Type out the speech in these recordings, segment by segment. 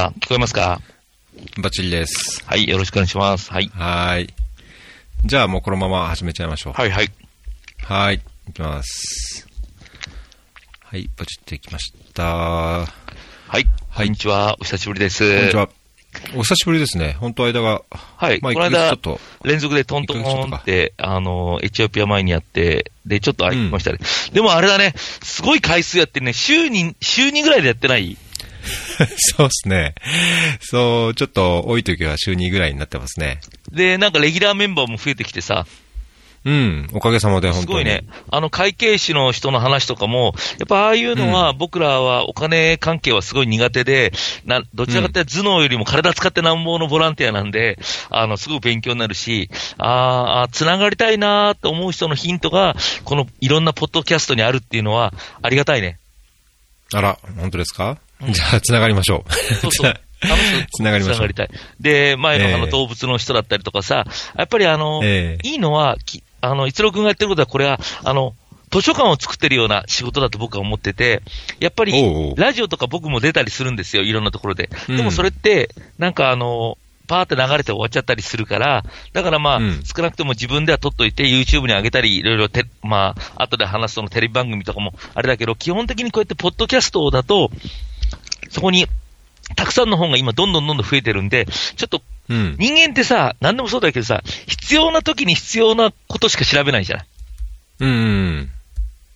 か聞こえますか？バッチリです。はい、よろしくお願いします。はい。はーい。じゃあもうこのまま始めちゃいましょう。はい、はい。はーい。いきます。はい、バチってきました。はい。はいこんにちは。お久しぶりです。こんにちは。お久しぶりですね。本当間が、はい。まあ、この1ヶ月ちょ間っ、と、連続でトントンって、あの、エチオピア前にやって、で、ちょっと空いてましたね。でもあれだね、すごい回数やってね、週に、週2ぐらいでやってない そうですね。そう、ちょっと多い時は週2ぐらいになってますね。で、なんかレギュラーメンバーも増えてきてさ、うん、おかげさまで本当に。すごいね。あの、会計士の人の話とかも、やっぱああいうのは、僕らはお金関係はすごい苦手で、な、どちらかというと頭脳よりも体使ってなんぼのボランティアなんで、あの、すごく勉強になるし、あーあー、つながりたいなーと思う人のヒントが、このいろんなポッドキャストにあるっていうのは、ありがたいね。あら、本当ですか、じゃあ、つながりましょう。そうそう。つながりましょうつながりたい。で、前のあええの動物の人だったりとかさ、やっぱりあの、ええいいのは、きあの、一郎君がやってることは、これは、あの、図書館を作ってるような仕事だと僕は思ってて、やっぱり、ラジオとか僕も出たりするんですよ、いろんなところで。うんでもそれって、なんかあの、パーって流れて終わっちゃったりするから、だからまあ、うん少なくとも自分では撮っといて、YouTube に上げたり、いろいろて、まあ、後で話すそのテレビ番組とかもあれだけど、基本的にこうやってポッドキャストだと、そこに、たくさんの本が今どんどんどんどん増えてるんで、ちょっとうん。人間ってさ、何でもそうだけどさ、必要な時に必要なことしか調べないじゃない。うんうん。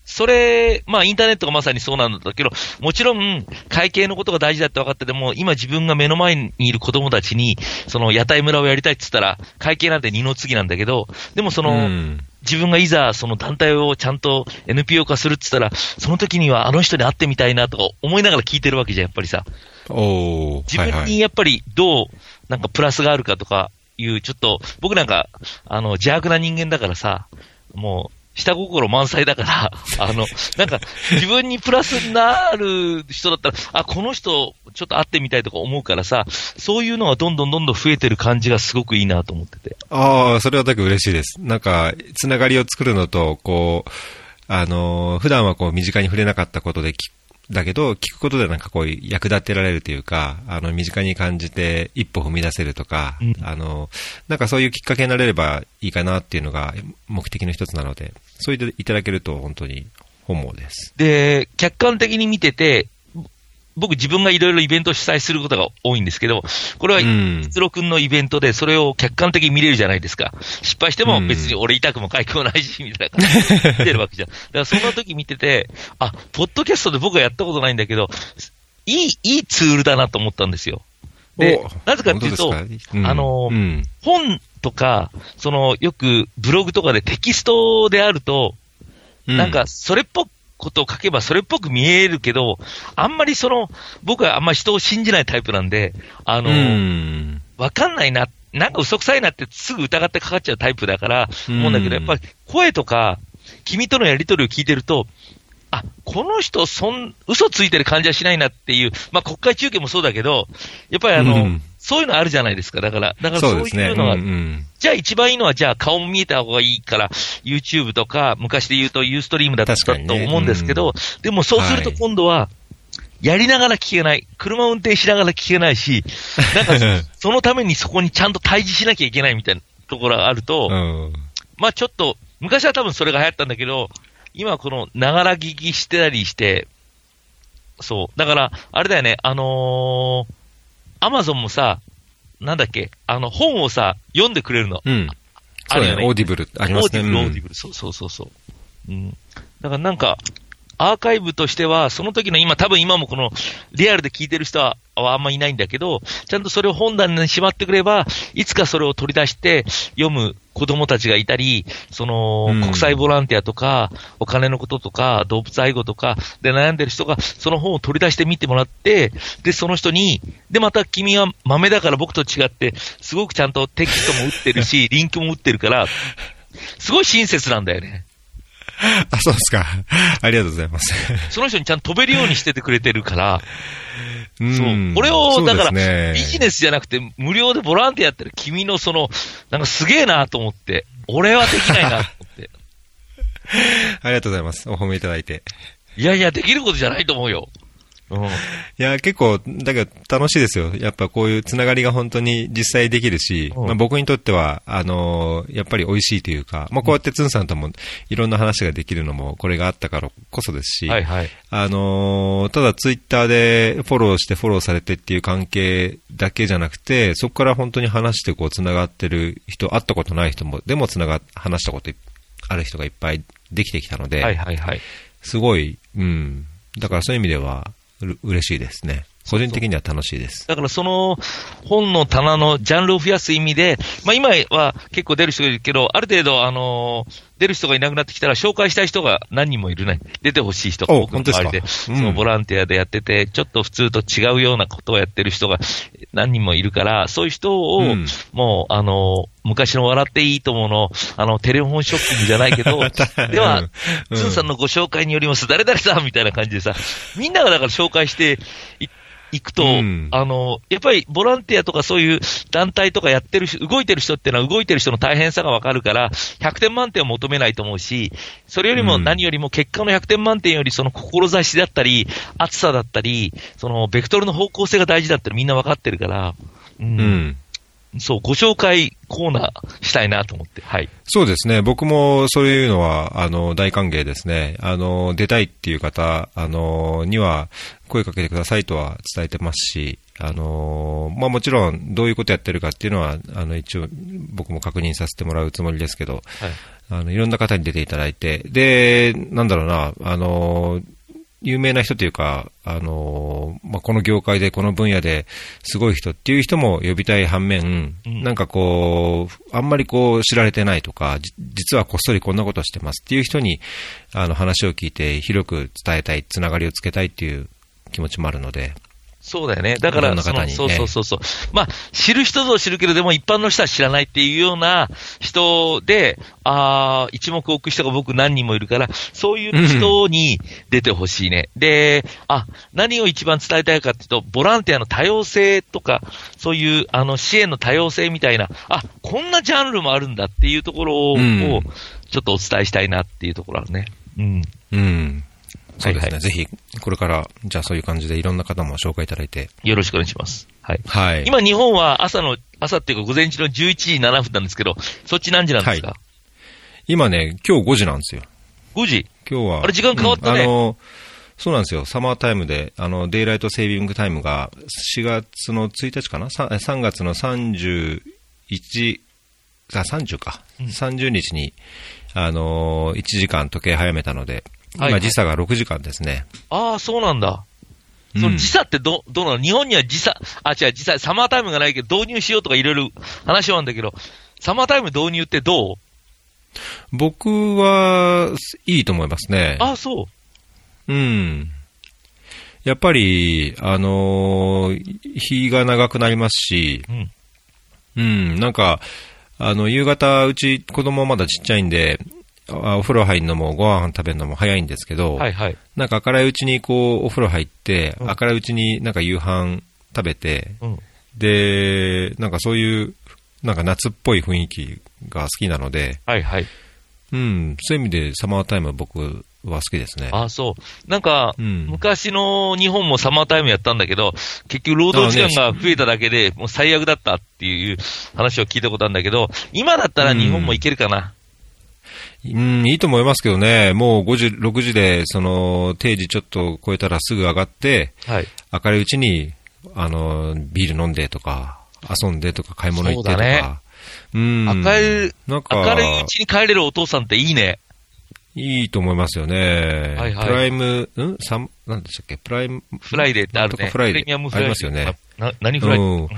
それ、まあインターネットがまさにそうなんだけど、もちろん会計のことが大事だって分かってても、今自分が目の前にいる子供たちに、その屋台村をやりたいって言ったら、会計なんて二の次なんだけど、でもその、うん自分がいざその団体をちゃんと NPO 化するって言ったら、その時にはあの人に会ってみたいなとか思いながら聞いてるわけじゃん、やっぱりさ。おー自。分にやっぱりどう、なんかプラスがあるかとかいう、ちょっと、僕なんか、あの、邪悪な人間だからさ、もう、下心満載だから、あの、なんか、自分にプラスになる人だったら、あ、この人、ちょっと会ってみたいとか思うからさ、そういうのがどんどんどんどん増えてる感じがすごくいいなと思ってて。ああ、それはだけ嬉しいです。なんか、つながりを作るのと、こう、あの普段はこう、身近に触れなかったことでだけど、聞くことでなんかこう、役立てられるというか、あの、身近に感じて一歩踏み出せるとか、うんあの、なんかそういうきっかけになれればいいかなっていうのが目的の一つなので、そう言っていただけると本当に本望です。で、客観的に見てて、僕自分がいろいろイベントを主催することが多いんですけど、これは、うん。逸郎くんのイベントで、それを客観的に見れるじゃないですか。失敗しても別に俺痛くも痒くもないし、みたいな感じで 見てるわけじゃん。だからそんな時見てて、あ、ポッドキャストで僕はやったことないんだけど、いい、いいツールだなと思ったんですよ。でお、なぜかっていうと、うん。あのうん。本とか、その、よくブログとかでテキストであると、うなんか、それっぽくことを書けばそれっぽく見えるけど、あんまりその、僕はあんまり人を信じないタイプなんで、あの、うん。わかんないな、なんか嘘くさいなってすぐ疑ってかかっちゃうタイプだから、うん。思うんだけど、やっぱり声とか、君とのやりとりを聞いてると、あ、この人、そん、嘘ついてる感じはしないなっていう、まあ国会中継もそうだけど、やっぱりあの、うんそういうのあるじゃないですか。だから、だからそう。いうのが、うんうんじゃあ一番いいのは、じゃあ顔も見えた方がいいから、YouTube とか、昔で言うとユーストリームだったと思うんですけど、でもそうするとはい今度は、やりながら聞けない。車運転しながら聞けないし、なんか そのためにそこにちゃんと対峙しなきゃいけないみたいなところがあると、うんまあちょっと、昔は多分それが流行ったんだけど、今はこの、ながら聞きしてたりして、そう。だから、あれだよね、あのー、アマゾンもさ、なんだっけ、あの、本をさ、読んでくれるの。うん。あるよねそうだね、 Audible ありますね。 Audible、うん Audible、そうそうそうそう。うん。だからなんか、アーカイブとしては、その時の今、多分今もこの、リアルで聞いてる人はあんまいないんだけど、ちゃんとそれを本棚にしまってくれば、いつかそれを取り出して読む子供たちがいたり、その、うん国際ボランティアとか、お金のこととか、動物愛護とかで悩んでる人が、その本を取り出して見てもらって、で、その人に、で、また君は豆だから僕と違って、すごくちゃんとテキストも打ってるし、リンクも打ってるから、すごい親切なんだよね。あ、そうですか。ありがとうございます。その人にちゃんと飛べるようにしててくれてるから、うんそう。これを、だから、ねビジネスじゃなくて、無料でボランティアやってる君のその、なんかすげえなと思って、俺はできないなと思って。ありがとうございます。お褒めいただいて。いやいや、できることじゃないと思うよ。うん。いや、結構、だけど楽しいですよ。やっぱこういうつながりが本当に実際できるし、うんまあ、僕にとっては、あのーやっぱり美味しいというか、まあ、こうやってツンさんともいろんな話ができるのも、これがあったからこそですし、はいはい。あのーただツイッターでフォローしてフォローされてっていう関係だけじゃなくて、そこから本当に話してこう繋がってる人、会ったことない人も、でも繋が、話したこといある人がいっぱいできてきたので、はいはいはい。すごい、うん。だからそういう意味では、う嬉しいですね。個人的には楽しいです。だからその本の棚のジャンルを増やす意味で、まあ今は結構出る人がいるけど、ある程度、あのー出る人がいなくなってきたら紹介したい人が何人もいるね。出てほしい人がお僕の周りで、でそのボランティアでやってて、ちょっと普通と違うようなことをやってる人が何人もいるから、そういう人を、うん。もう、あのー昔の笑っていいともの、あの、テレフォンショッキングじゃないけど、では、うんさんのご紹介によります、誰々さんみたいな感じでさ、みんながだから紹介していいくと、うん。あの、やっぱりボランティアとかそういう団体とかやってる人、動いてる人っていうのは動いてる人の大変さがわかるから、100点満点を求めないと思うし、それよりもうん。何よりも結果の100点満点よりその志だったり、熱さだったり、そのベクトルの方向性が大事だってみんなわかってるから、うん。うん。そう、ご紹介コーナーしたいなと思って、はい。そうですね。僕もそういうのは、あの、大歓迎ですね。あの、出たいっていう方、あの、には声かけてくださいとは伝えてますし、あの、まあ、もちろん、どういうことやってるかっていうのは、あの、一応、僕も確認させてもらうつもりですけど、はい。あの、いろんな方に出ていただいて、で、なんだろうな、あの、有名な人というか、あの、まあ、この業界で、この分野ですごい人っていう人も呼びたい反面、うん。なんかこう、あんまりこう知られてないとか、じ実はこっそりこんなことしてますっていう人に、あの、話を聞いて広く伝えたい、つながりをつけたいっていう気持ちもあるので、そうだよね。だから、そのな方にねそうそうそうそう。まあ、知る人ぞ知るけれども、一般の人は知らないっていうような人で、ああ、一目置く人が僕何人もいるから、そういう人に出てほしいね。で、あ、何を一番伝えたいかっていうと、ボランティアの多様性とか、そういう、あの、支援の多様性みたいな、あ、こんなジャンルもあるんだっていうところを、うんちょっとお伝えしたいなっていうところあるね。うん。うん。そうですね。はいはいぜひ、これから、じゃあそういう感じでいろんな方も紹介いただいて、よろしくお願いします。はい。はい。今、日本は朝の、朝っていうか午前中の11時7分なんですけど、そっち何時なんですか、は今ね、今日5時なんですよ。?5 時？今日は。あれ時間変わったねうんあの、そうなんですよ。サマータイムで、あの、デイライトセービングタイムが4月の1日かな ?3, 3月の31、あ、30か。うん30日に、あの、1時間時計早めたので、はいはい今時差が6時間ですね。ああ、そうなんだ。うんその時差ってど、どうなの日本には時差、あ、違う、時差、サマータイムがないけど、導入しようとかいろいろ話はあるんだけど、サマータイム導入ってどう？僕は、いいと思いますね。ああ、そう。うん。やっぱり、あのー日が長くなりますし、うん。うん、なんか、あの、夕方、うち子供まだちっちゃいんで、あお風呂入るのもご飯食べるのも早いんですけど、はいはい。なんか明るいうちにこう、お風呂入って、うん明るいうちになんか夕飯食べて、うん。で、なんかそういう、なんか夏っぽい雰囲気が好きなので、はいはい。うん、そういう意味でサマータイムは僕は好きですね。ああ、そう。なんか、うん昔の日本もサマータイムやったんだけど、結局労働時間が増えただけで、もう最悪だったっていう話を聞いたことあるんだけど、今だったら日本もいけるかな。うん、いいと思いますけどね、もう5時、6時で、その、定時ちょっと超えたらすぐ上がって、はい。明るいうちに、あの、ビール飲んでとか、遊んでとか、買い物行ってとか。うん。明るい、なんか、明るいうちに帰れるお父さんっていいね。いいと思いますよね。はいはいプライム、ん？サム、なんでしたっけ？プライム、フライデーってあるね。フライデプレミアムー。フライデーありますよね。な、何フライ？デー、うんうん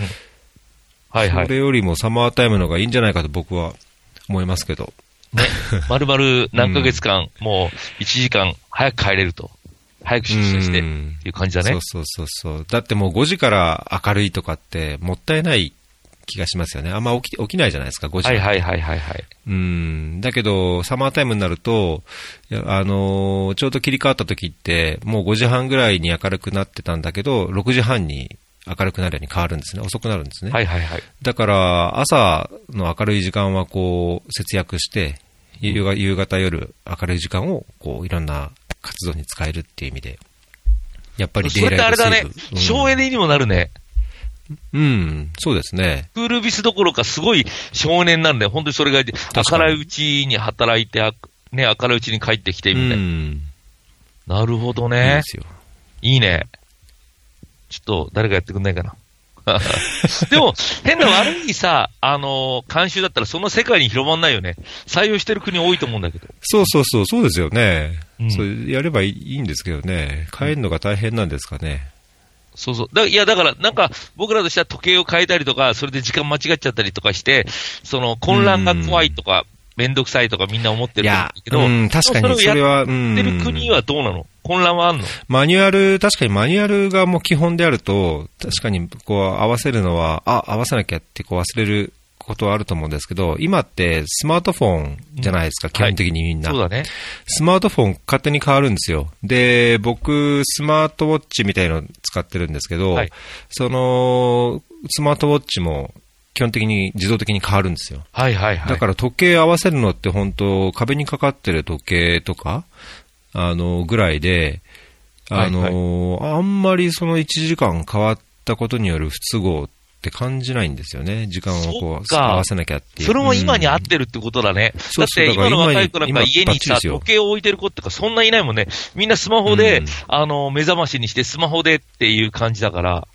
はいはいそ。れよりもサマータイムの方がいいんじゃないかと僕は思いますけど。ね。まるまる何ヶ月間、もう1時間早く帰れると。早く出社して、ってうんいう感じだねそう。そうそうそう。だってもう5時から明るいとかってもったいない気がしますよね。あんま起き起きないじゃないですか、5時。はいはいはいはいはい。うん。だけど、サマータイムになると、あのーちょうど切り替わった時って、もう5時半ぐらいに明るくなってたんだけど、6時半に明るくなるように変わるんですね。遅くなるんですね。はいはいはい。だから、朝の明るい時間はこう、節約して、夕方、夕方夜、明るい時間を、こう、いろんな活動に使えるっていう意味で、やっぱりそれってあれだね、省エネにもなるね。うん、そうですね。クールビスどころかすごい少年なんだよ。本当にそれが明るいうちに働いて、ね、明るいうちに帰ってきてみたいな。なるほどね。いいね。ちょっと誰かやってくんないかな。でも、変な悪いさ、あのー、慣習だったらその世界に広まんないよね。採用してる国多いと思うんだけど。そうそうそう、そうですよね。うん、そうやればいいんですけどね。変えるのが大変なんですかね。そうそう。だいや、だから、なんか、僕らとしては時計を変えたりとか、それで時間間違っちゃったりとかして、その、混乱が怖いとか、めんどくさいとかみんな思ってるんだけど、うん、確かにそれは、うん。ってる国はどうなの？混乱はあんの？マニュアル、確かにマニュアルがもう基本であると、確かにこう合わせるのは、あ、合わせなきゃってこう忘れることはあると思うんですけど、今ってスマートフォンじゃないですか、うん、基本的にみんな、はい、そうだね。スマートフォン勝手に変わるんですよ。で、僕、スマートウォッチみたいの使ってるんですけど、はい、その、スマートウォッチも基本的に自動的に変わるんですよ。はいはいはい。だから時計合わせるのって本当、壁にかかってる時計とか、あの、ぐらいで、あの、はいはい、あんまりその1時間変わったことによる不都合って感じないんですよね。時間をこう、合わせなきゃってそれも今に合ってるってことだね。うん、だって今の若い子なんか家にさ、時計を置いてる子ってかそんないないもんね。みんなスマホで、うん、あの、目覚ましにしてスマホでっていう感じだから。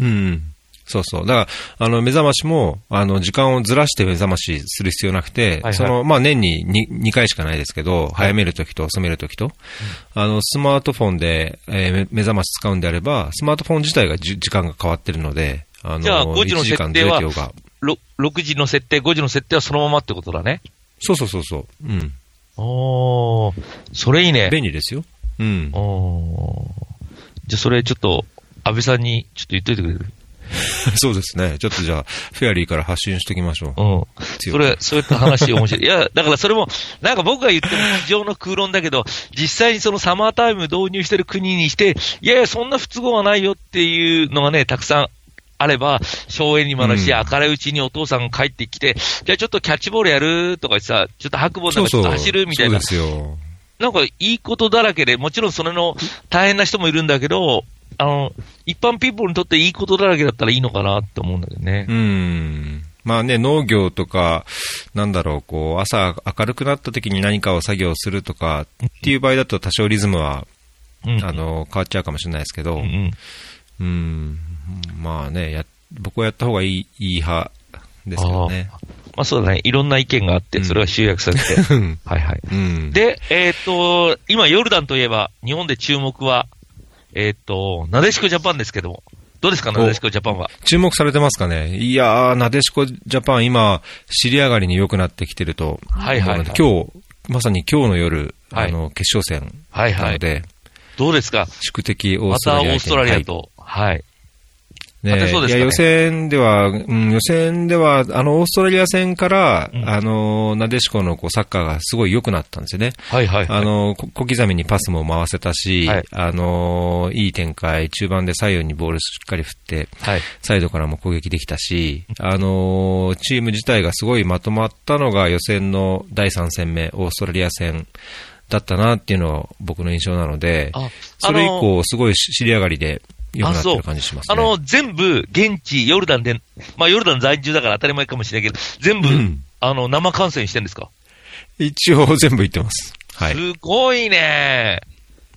うん。そうそう。だから、あの、目覚ましも、あの、時間をずらして目覚ましする必要なくて、はいはい、その、まあ、年に 2, 2回しかないですけど、はい、早めるときと遅めるときと、うん、あの、スマートフォンで、えー、目覚まし使うんであれば、スマートフォン自体が時間が変わってるので、あの、じゃあ5時の設定は、6, 6時の設定、5時の設定はそのままってことだね。そうそうそうそう。うん。おそれいいね。便利ですよ。うん。おじゃあそれちょっと、安倍さんにちょっと言っといてくれる？そうですね。ちょっとじゃあ、フェアリーから発信しておきましょう。うん。それ、そういった話面白い。いや、だからそれも、なんか僕が言っても非常の空論だけど、実際にそのサマータイム導入してる国にして、いやいや、そんな不都合はないよっていうのがね、たくさんあれば、荘園にもなるし、うん、明るいうちにお父さんが帰ってきて、じゃあちょっとキャッチボールやるとかさ、ちょっと白棒なんかちょっと走るみたいな。そうですよ。なんかいいことだらけで、もちろんそれの大変な人もいるんだけど、あの、一般ピーポーにとっていいことだらけだったらいいのかなって思うんだけどね。うん。まあね、農業とか、なんだろう、こう、朝明るくなった時に何かを作業するとかっていう場合だと多少リズムは、うん、あの、変わっちゃうかもしれないですけど、うん、うん、まあね、や、僕はやった方がいい、いい派ですけどね。まあそうだね。いろんな意見があって、それは集約されて。うん、はいはい。うん、で、えっ、ー、と、今、ヨルダンといえば、日本で注目は、えっ、ー、と、なでしこジャパンですけども。どうですか、なでしこジャパンは？注目されてますかね？いやー、なでしこジャパン、今、尻上がりに良くなってきてると。はいはい、はい、今日、まさに今日の夜、はい、あの、決勝戦はいはい。で、どうですか？宿敵オーストラリア。またオーストラリアと。はい、はいね、いや予選では、うん、予選では、あの、オーストラリア戦から、うん、あの、なでしこのこうサッカーがすごい良くなったんですよね。はいはい、はい、あの、小刻みにパスも回せたし、はい、あの、いい展開、中盤で左右にボールしっかり振って、はい、サイドからも攻撃できたし、あの、チーム自体がすごいまとまったのが予選の第3戦目、オーストラリア戦、だったなっていうのは僕の印象なので、それ以降、すごい尻上がりで、良くなってる感じします、ね、あの、全部、現地、ヨルダンで、まあ、ヨルダン在住だから当たり前かもしれないけど、全部、うん、あの、生観戦してんですか？一応全部行ってます。はい。すごいね。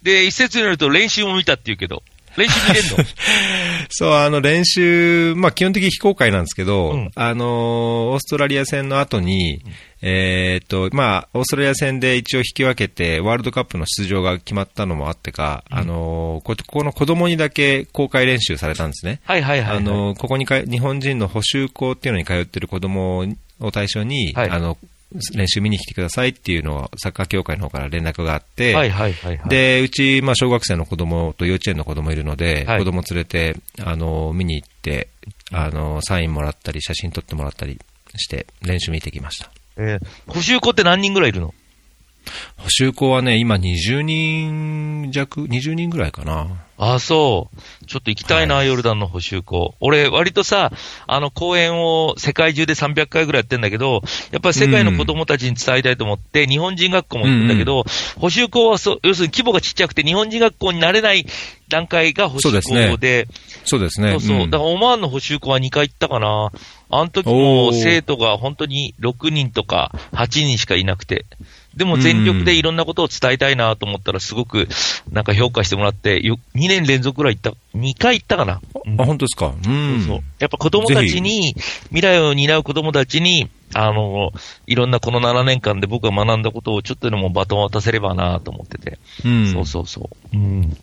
で、一説によると練習も見たって言うけど、練習見れんの？そう、あの、練習、まあ、基本的に非公開なんですけど、うん、あの、オーストラリア戦の後に、えー、っと、まあ、オーストラリア戦で一応引き分けて、ワールドカップの出場が決まったのもあってか、うん、あの、ここの子供にだけ公開練習されたんですね。はいはいはい、はい、あの、ここにか、日本人の補修校っていうのに通ってる子供を対象に、はい、あの、練習見に来てくださいっていうのをサッカー協会の方から連絡があって、はいはいはいはい、で、うち、まあ、小学生の子供と幼稚園の子供いるので、はい、子供連れて、あの、見に行って、あの、サインもらったり、写真撮ってもらったりして、練習見てきました。えー、補修校って何人ぐらいいるの？補修校はね、今20人弱、20人ぐらいかな。ああ、そう。ちょっと行きたいな、はいヨルダンの補修校。俺、割とさ、あの、公演を世界中で300回ぐらいやってんだけど、やっぱり世界の子供たちに伝えたいと思って、日本人学校も行くんだけど、補修校はそう、要するに規模がちっちゃくて、日本人学校になれない段階が補修校そうで、そうですね。そうそう。んだからオマーンの補修校は2回行ったかな。あの時おもー生徒が本当に6人とか8人しかいなくて。でも全力でいろんなことを伝えたいなと思ったらすごくなんか評価してもらって、よ2年連続ぐらい行った、2回行ったかな。うんあ、本当ですか？うん。そうそうやっぱ子供たちに、未来を担う子供たちに、あの、いろんなこの7年間で僕が学んだことをちょっとでもバトンを渡せればなと思ってて。うん。そうそうそう。うん。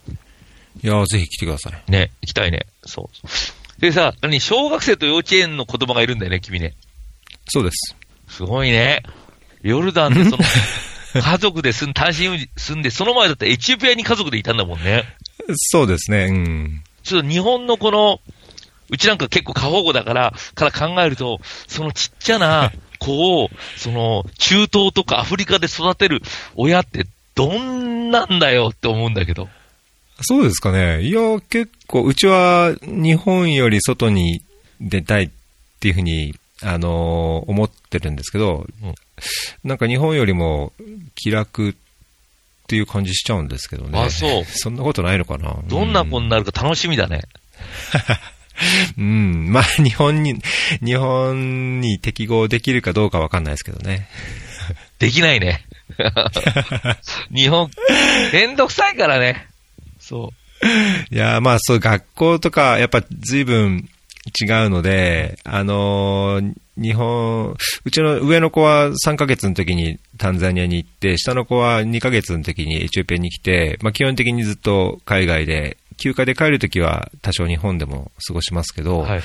いや、ぜひ来てください。ね、行きたいね。そう。でさ、何、小学生と幼稚園の子供がいるんだよね、君ね。そうです。すごいね。ヨルダンでその、家族で住ん、単身住んで、その前だってエチオピアに家族でいたんだもんね。そうですね。うん。ちょっと日本のこの、うちなんか結構過保護だから、から考えると、そのちっちゃな 子を、その、中東とかアフリカで育てる親ってどんなんだよって思うんだけど。そうですかね。いや、結構、うちは日本より外に出たいっていうふうに、あのー思ってるんですけど、うんなんか日本よりも気楽っていう感じしちゃうんですけどね。あそうそんなことないのかな。どんな子うんになるか楽しみだね。うん。まあ、日本に、日本に適合できるかどうかわかんないですけどね。できないね。日本、めんどくさいからね。そう。いや、まあ、そう、学校とか、やっぱ随分違うので、あのー日本、うちの上の子は3ヶ月の時にタンザニアに行って、下の子は2ヶ月の時にエチオピアに来て、まあ、基本的にずっと海外で、休暇で帰る時は多少日本でも過ごしますけど、はい。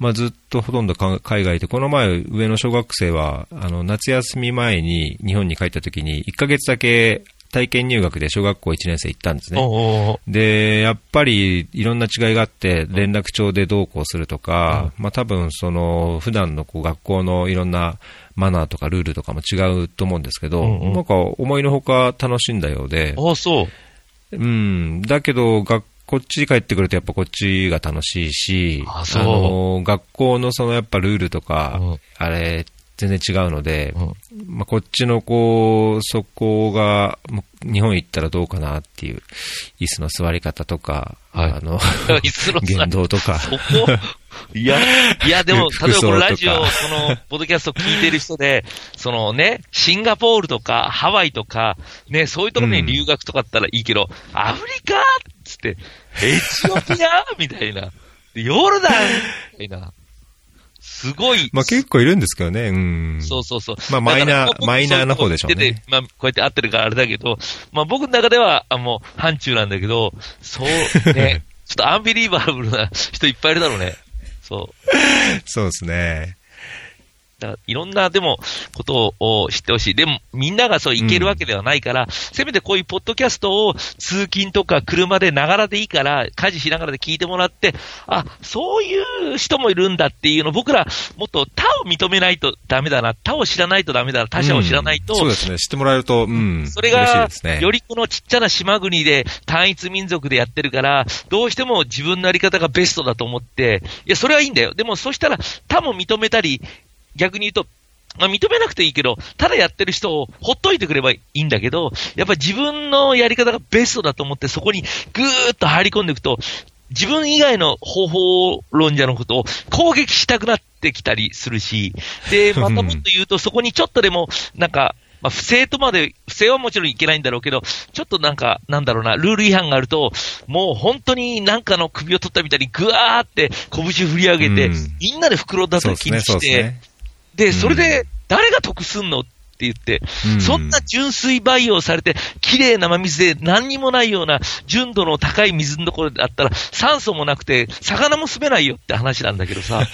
まあ、ずっとほとんどか海外で、この前、上の小学生は、あの、夏休み前に日本に帰った時に、1ヶ月だけ体験入学で小学校1年生行ったんですね。で、やっぱりいろんな違いがあって、連絡帳でどうこうするとか、まあ多分その、普段のこう学校のいろんなマナーとかルールとかも違うと思うんですけど、うんうん。なんか思いのほか楽しんだようで、ああ、そう。うん、だけど、学こっち帰ってくるとやっぱこっちが楽しいし、あの、学校のそのやっぱルールとか、うん。あれ、全然違うので、うん。まあ、こっちのこう、そこが、日本行ったらどうかなっていう、椅子の座り方とか、はい。あの、椅子の言動とか、そこ？いや、いや、でも、服例えばこのラジオ、この、ポッドキャスト聞いてる人で、そのね、シンガポールとか、ハワイとか、ね、そういうところに留学とかだったらいいけど、アフリカっつって、エチオピア？みたいな。でヨルダン？みたいな。すごい。まあ結構いるんですけどね、うん。そうそうそう。まあマイナーマイナーな方でしょうねまあ、こうやって合ってるからあれだけど、まあ僕の中では、あもう、範疇なんだけど、そう、ね、ちょっとアンビリーバブルな人いっぱいいるだろうね。そう。そうですね。だからいろんな、でも、ことを知ってほしい。でも、みんながそういけるわけではないから、せめてこういうポッドキャストを通勤とか車でながらでいいから、家事しながらで聞いてもらって、あ、そういう人もいるんだっていうの、僕ら、もっと他を認めないとダメだな、他を知らないとダメだな、他者を知らないと、うんそうですね。知ってもらえると、うん。それがよりこのちっちゃな島国で単一民族でやってるから、どうしても自分のやり方がベストだと思って、いや、それはいいんだよ。でも、そしたら、他も認めたり、逆に言うと、まあ、認めなくていいけど、ただやってる人をほっといてくればいいんだけど、やっぱり自分のやり方がベストだと思って、そこにぐーっと入り込んでいくと、自分以外の方法論者のことを攻撃したくなってきたりするし、で、またもっと言うと、そこにちょっとでも、なんか、まあ、不正とまで、不正はもちろんいけないんだろうけど、ちょっとなんか、なんだろうな、ルール違反があると、もう本当になんかの首を取ったみたいにぐわーって拳振り上げて、うんみんなで袋だと気にして、ね。で、それうでん、誰が得すんのって言って、うん。そんな純粋培養されて、綺麗な真水で何にもないような純度の高い水のところだったら、酸素もなくて、魚も住めないよって話なんだけどさ。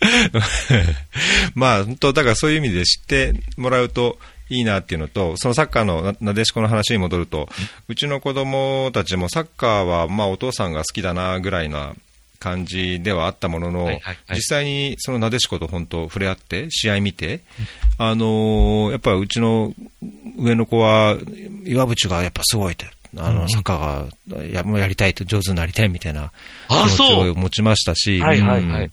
まあ、本当、だからそういう意味で知ってもらうといいなっていうのと、そのサッカーのななでしこの話に戻ると、うちの子供たちもサッカーは、まあ、お父さんが好きだなぐらいな感じではあったものの、はいはいはい。実際にそのなでしこと本当触れ合って、試合見て、あのーやっぱうちの上の子は、岩渕がやっぱすごいって、あの、サッカーがやもうやりたいと、上手になりたいみたいなあ気持ちを持ちましたし、はいはいはい。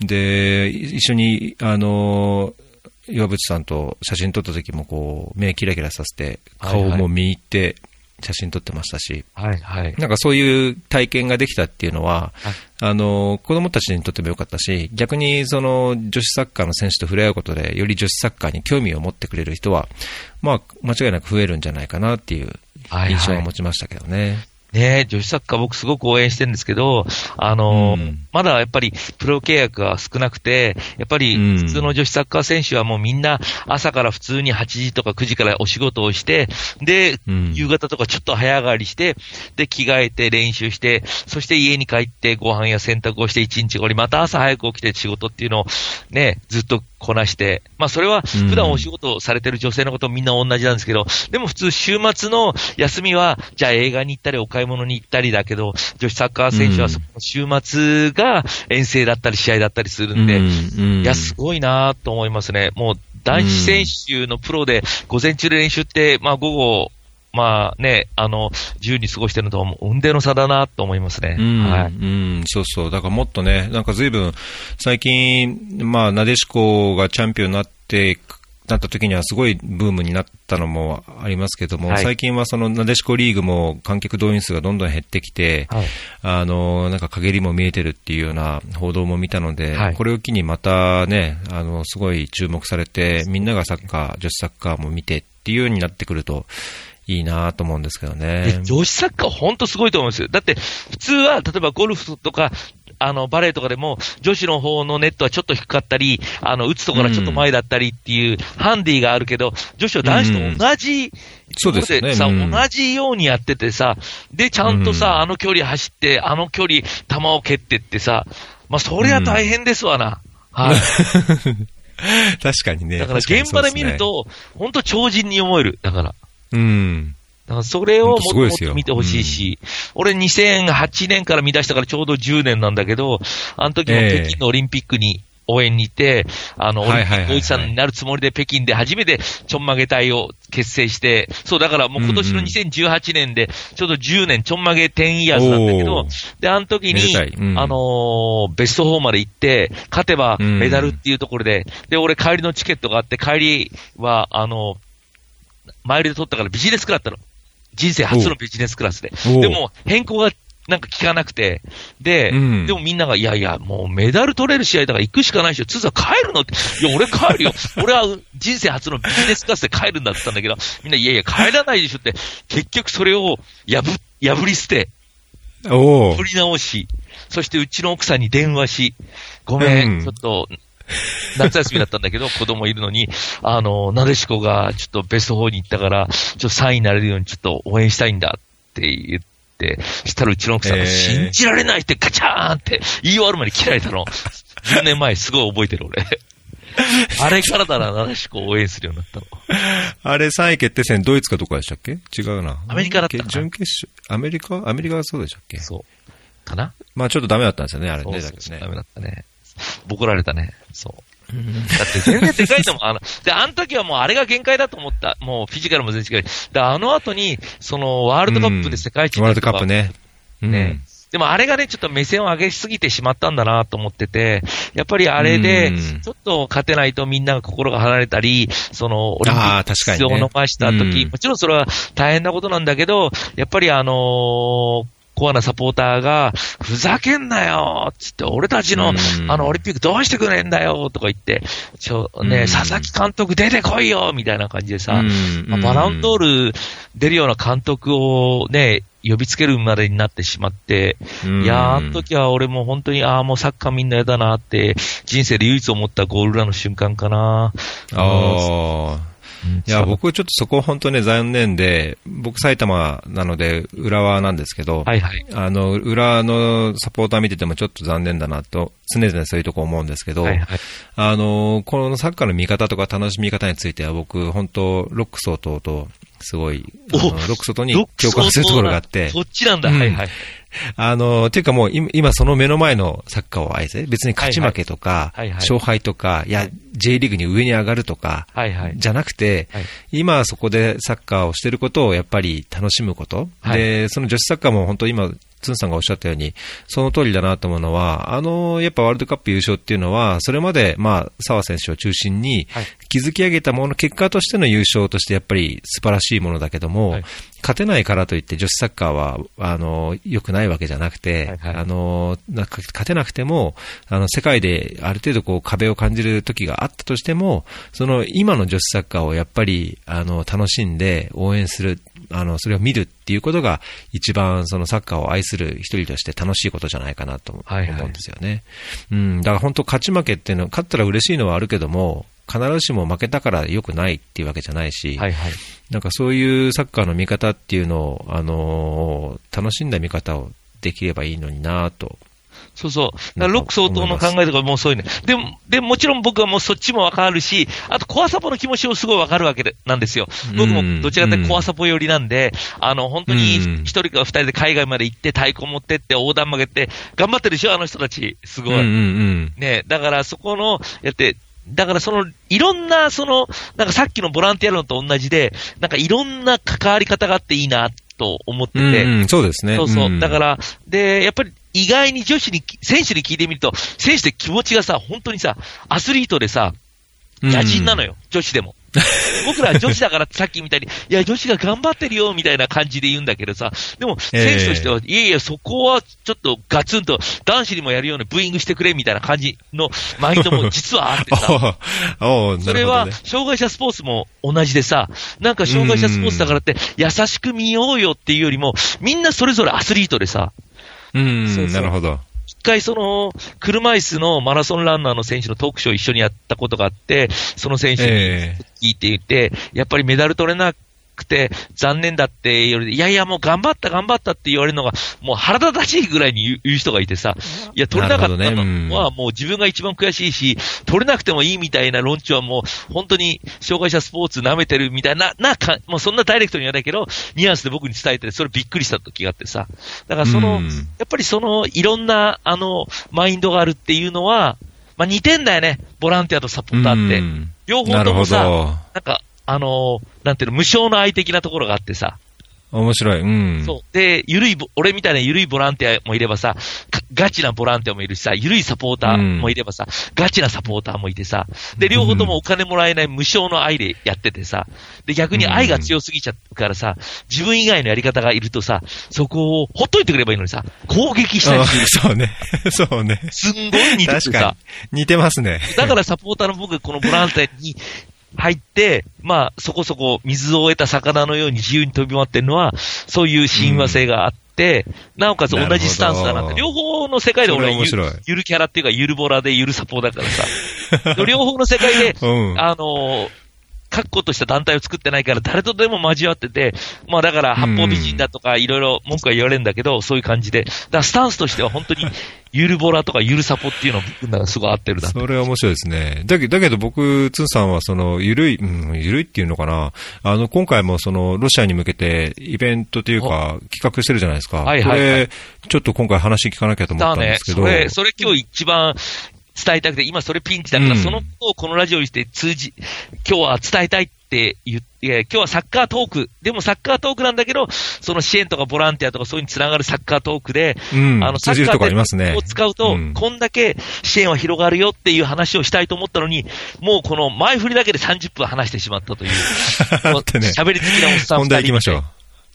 うん。で、一緒に、あの、岩渕さんと写真撮った時もこう、目キラキラさせて、顔はいはい。も見入って写真撮ってましたし、はいはい。なんかそういう体験ができたっていうのは、はいあの、子供たちにとっても良かったし、逆にその女子サッカーの選手と触れ合うことで、より女子サッカーに興味を持ってくれる人は、まあ、間違いなく増えるんじゃないかなっていうはいはい印象を持ちましたけどね。ねえ、女子サッカー僕すごく応援してるんですけど、あの、うん。まだやっぱりプロ契約が少なくて、やっぱりうん。普通の女子サッカー選手はもうみんな朝から普通に8時とか9時からお仕事をして、で、うん。夕方とかちょっと早上がりして、で、着替えて練習して、そして家に帰ってご飯や洗濯をして一日終わり、また朝早く起きて仕事っていうのをね、ずっとこなして、まあそれは普段お仕事をされてる女性のことみんな同じなんですけど、でも普通週末の休みは、じゃあ映画に行ったりお買い物に行ったりだけど、女子サッカー選手はその週末が遠征だったり試合だったりするんで、うんいや、すごいなと思いますね。もう男子選手のプロで午前中で練習って、まあ午後、まあね、あの、自由に過ごしてるのとは運命の差だなと思いますね。うん、はい。うん、そうそう。だからもっとね、なんか随分、最近、まあ、なでしこがチャンピオンになって、なった時にはすごいブームになったのもありますけども、はい最近はそのなでしこリーグも観客動員数がどんどん減ってきて、はい。あの、なんか陰りも見えてるっていうような報道も見たので、はいこれを機にまたね、あの、すごい注目されて、みんながサッカー、女子サッカーも見てっていうようになってくるといいなと思うんですけどでね。女子サッカー本当すごいと思うんですよ。だって、普通は、例えばゴルフとか、あの、バレーとかでも、女子の方のネットはちょっと低かったり、あの、打つところはちょっと前だったりっていう、ハンディがあるけど、女子は男子と同じ、そうですよねさ、うん同じようにやっててさ、で、ちゃんとさ、うんあの距離走って、あの距離、球を蹴ってってさ、まあ、そりゃ大変ですわな。はい。確かにね。だから現場で見ると、本当超人に思える。だから。うん。だからそれをもっともっと見てほしいし、俺2008年から見出したからちょうど10年なんだけど、あの時もええ北京のオリンピックに応援に行って、あの、オリンピックおじさんになるつもりで北京で初めてちょんまげ隊を結成して、そう、だからもう今年のうんうん。2018年でちょうど10年ちょんまげ10イヤーズなんだけおどー、で、あの時に、うん。あのーベスト4まで行って、勝てばメダルっていうところで、で、俺帰りのチケットがあって、帰りは、あの、マイルで取ったからビジネスクラスだったの。人生初のビジネスクラスで。でも、変更がなんか聞かなくて、で、うんでもみんなが、いやいや、もうメダル取れる試合だから行くしかないでしょ。つーさん帰るの？って。いや、俺帰るよ。俺は人生初のビジネスクラスで帰るんだって言ったんだけど、みんな、いやいや、帰らないでしょって。結局それを破、破り捨て、取り直し、そしてうちの奥さんに電話し、ごめん、うんちょっと、夏休みだったんだけど、子供いるのに、あの、なでしこがちょっとベスト4に行ったから、ちょっと3位になれるようにちょっと応援したいんだって言って、そしたらうちの奥さんがえー信じられないってガチャーンって言い終わるまで切られたの。10年前すごい覚えてる俺。あれからだな、なでしこを応援するようになったの。あれ3位決定戦、ドイツかどこでしたっけ？違うな。アメリカだったかな準決勝、アメリカ？アメリカがそうでしたっけ？そう。かな？まあちょっとダメだったんですよね、あれね。そうそうそう、ダメだったね。ボコられたね。そう。だって全然でかいと思う。あの、で、あの時はもうあれが限界だと思った。もうフィジカルも全然違う。で、あの後に、その、ワールドカップで世界一にワールドカップね。うんね。でもあれがね、ちょっと目線を上げすぎてしまったんだなと思ってて、やっぱりあれでうん、ちょっと勝てないとみんなが心が離れたり、その、オリンピックあー確かにね出場を逃した時、うんもちろんそれは大変なことなんだけど、やっぱりあのーコアなサポーターが、ふざけんなよつって、俺たちの、うん。あの、オリンピックどうしてくれんだよとか言って、ちょ、ね、うん。佐々木監督出てこいよみたいな感じでさ、うん。まあバランドール出るような監督をね、呼びつけるまでになってしまって、うん。いやー、あの時は俺も本当に、ああ、もうサッカーみんな嫌だなって、人生で唯一思ったゴール裏の瞬間かな。ああ。うんいや、僕ちょっとそこ本当ね残念で、僕埼玉なので浦和なんですけど、はいはい。あの、裏のサポーター見ててもちょっと残念だなと、常々そういうとこ思うんですけど、はいはい。あの、このサッカーの見方とか楽しみ方については僕、本当ロック相当と、すごい、ロック相当に共感するところがあって、そっちなんだ。うんはいはい。あの、っていうかもう今今その目の前のサッカーを愛せ、別に勝ち負けとか、はいはい。はいはい。勝敗とか、いや、J リーグに上に上がるとか、はいはい。じゃなくて、はい。今そこでサッカーをしてることをやっぱり楽しむこと、はい。で、その女子サッカーも本当今、ツンさんがおっしゃったように、その通りだなと思うのは、あの、やっぱワールドカップ優勝っていうのは、それまで、まあ、澤選手を中心にはい、築き上げたもの、結果としての優勝としてやっぱり素晴らしいものだけども、はい。勝てないからといって女子サッカーは、あの、良くないわけじゃなくて、はいはい。あの、なんか勝てなくても、あの、世界である程度こう壁を感じる時があったとしても、その今の女子サッカーをやっぱり、あの、楽しんで応援する、あの、それを見るっていうことが一番そのサッカーを愛する一人として楽しいことじゃないかなと思はいはいうんですよね。うん、だから本当勝ち負けっていうのは、勝ったら嬉しいのはあるけども、必ずしも負けたから良くないっていうわけじゃないし、はいはい。なんかそういうサッカーの見方っていうのを、あのー楽しんだ見方をできればいいのになと。そうそう。ロック相当の考えとかもうそういうね。でも、でももちろん僕はもうそっちもわかるし、あとコアサポの気持ちもすごいわかるわけでなんですよ。僕もどちらかというとコアサポ寄りなんで、あの、本当にうん一人か二人で海外まで行って太鼓持ってって横断曲げて、頑張ってるでしょ、あの人たち。すごい。ね、だからそこの、やって、だからその、いろんな、その、なんかさっきのボランティア論と同じで、なんかいろんな関わり方があっていいな、と思ってて、うんうん、そうですね。そうそう。んだから、で、やっぱり意外に女子に、選手に聞いてみると、選手って気持ちがさ、本当にさ、アスリートでさ、野人なのよ、女子でも。僕らは女子だからさっきみたいに、いや、女子が頑張ってるよ、みたいな感じで言うんだけどさ、でも、選手としては、いやいや、そこはちょっとガツンと男子にもやるようにブーイングしてくれ、みたいな感じのマインドも 実はあってさ、それは障害者スポーツも同じでさ、なんか障害者スポーツだからって、優しく見ようよっていうよりも、みんなそれぞれアスリートでさ、うん、そうそうなるほど。一回その、車椅子のマラソンランナーの選手のトークショーを一緒にやったことがあって、その選手にえ聞いていて、やっぱりメダル取れなくて残念だって言われて、いやいやもう頑張った頑張ったって言われるのが、もう腹立たしいぐらいに言う人がいてさ、いや取れなかったのはもう自分が一番悔しいし、取れなくてもいいみたいな論調はもう本当に障害者スポーツ舐めてるみたいな、なか、もうそんなダイレクトに言わないけど、ニュアンスで僕に伝えて、それびっくりした時があってさ、だからその、うんやっぱりその、いろんな、あの、マインドがあるっていうのは、まあ、似てんだよね。ボランティアとサポーターって。うん両方ともさ、ど。なんか、あのーなんていうの、無償の愛的なところがあってさ、面白い。うん。そう。で、ゆるいボ、俺みたいなゆるいボランティアもいればさ、かガチなボランティアもいるしさ、ゆるいサポーターもいればさ、ガチなサポーターもいてさ、で、両方ともお金もらえない無償の愛でやっててさ、で、逆に愛が強すぎちゃうからさ、自分以外のやり方がいるとさ、そこをほっといてくればいいのにさ、攻撃したりあする。そうね。そうね。すんごい似てて確かさ、に。似てますね。だからサポーターの僕がこのボランティアに入って、まあ、そこそこ水を得た魚のように自由に飛び回ってるのは、そういう親和性があって、なおかつ同じスタンスだなって。両方の世界で俺はゆるキャラっていうか、ゆるボラでゆるサポーだからさ、両方の世界で、うん。あのー確固とした団体を作ってないから、誰とでも交わってて、まあだから、八方美人だとか、いろいろ文句は言われるんだけど、そういう感じで、だからスタンスとしては本当に、ゆるボラとかゆるサポっていうの僕の中ですごい合ってるな。それは面白いですね。だけど、だけど僕、ツンさんは、その、ゆるい、うん、ゆるいっていうのかな。あの、今回もその、ロシアに向けて、イベントというか、企画してるじゃないですか。はいはいはいこれ、ちょっと今回話聞かなきゃと思ったんですけど。それ、それ今日一番伝えたくて、今それピンチだから、うんそのことをこのラジオにして通じ、今日は伝えたいって言って、いや今日はサッカートーク、でもサッカートークなんだけど、その支援とかボランティアとかそういうにつながるサッカートークで、うんあの、サ通じるとこあッカーりますねを使うと、うんこんだけ支援は広がるよっていう話をしたいと思ったのに、もうこの前振りだけで30分話してしまったという、も うってね喋り好きなおっさん本題行きましょう。う。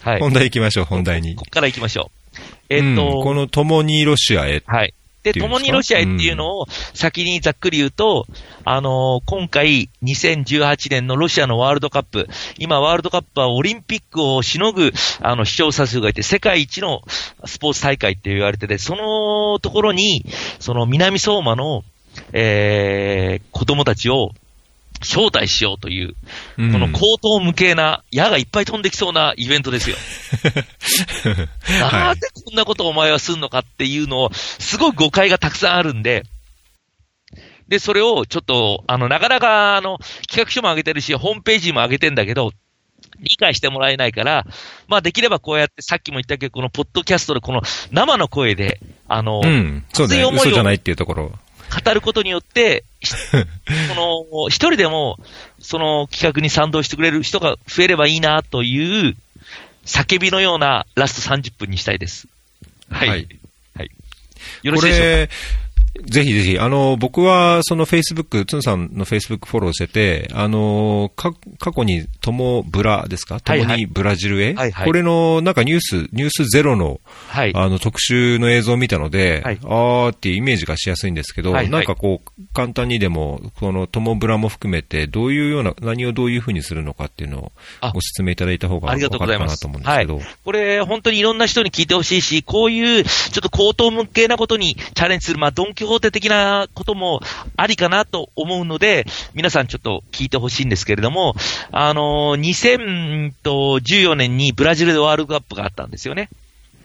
はい。本題行きましょう、本題にこ。こから行きましょう。えっと、うんこの共にロシアへ。はい。で、共にロシアへっていうのを先にざっくり言うと、あのー今回2018年のロシアのワールドカップ、今ワールドカップはオリンピックをしのぐ、あの、視聴者数がいて、世界一のスポーツ大会って言われてて、そのところに、その南相馬の、えー、子供たちを招待しようという、うんこの高等無形な矢がいっぱい飛んできそうなイベントですよ。はないぜこんなことをお前はすんのかっていうのを、すごい誤解がたくさんあるんで、で、それをちょっと、あの、なかなか、あの、企画書も上げてるし、ホームページも上げてんだけど、理解してもらえないから、まあできればこうやってさっきも言ったけど、このポッドキャストでこの生の声で、あの、うん。そうだね。熱い思いを嘘じゃないっていうところ。語ることによって、ひ その、一人でも、その企画に賛同してくれる人が増えればいいなという、叫びのようなラスト30分にしたいです。はい。ははいい。よろこしいでしょうか？れ、ぜひぜひ、あの、僕は、その Facebook、つんさんの Facebook フォローしてて、あの、か、過去に、ともブラですか？とはいはい。もにブラジルへ、はいはい。これの、なんかニュース、ニュースゼロの、はい。あの、特集の映像を見たので、はい。あーっていうイメージがしやすいんですけど、はいはい。なんかこう、簡単にでも、このトモブラも含めて、どういうような、何をどういうふうにするのかっていうのをあ。ご説明いただいた方がありがとうございます。と思うんですけど。これ、本当にいろんな人に聞いてほしいし、こういう、ちょっと荒唐無稽なことにチャレンジする、まあ、ドンキホーテ的なこともありかなと思うので、皆さんちょっと聞いてほしいんですけれども、あの、2014年にブラジルでワールドカップがあったんですよね。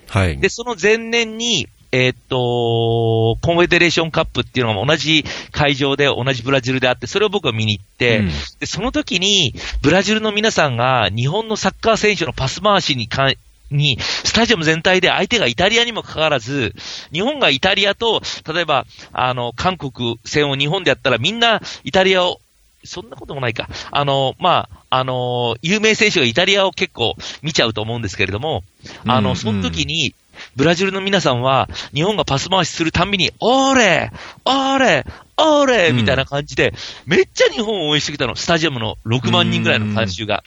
はい。で、その前年に、えーっと、コンフェデレーションカップっていうのが同じ会場で同じブラジルであって、それを僕は見に行って、うんで、その時に、ブラジルの皆さんが日本のサッカー選手のパス回しにかに、スタジアム全体で相手がイタリアにもかかわらず、日本がイタリアと、例えば、あの、韓国戦を日本でやったらみんなイタリアを、そんなこともないか。あの、まあ、あの、有名選手がイタリアを結構見ちゃうと思うんですけれども、あの、うんその時に、ブラジルの皆さんは、日本がパス回しするたんびに、オーレオーレオーレうんみたいな感じで、めっちゃ日本を応援してきたの。スタジアムの6万人ぐらいの観衆が。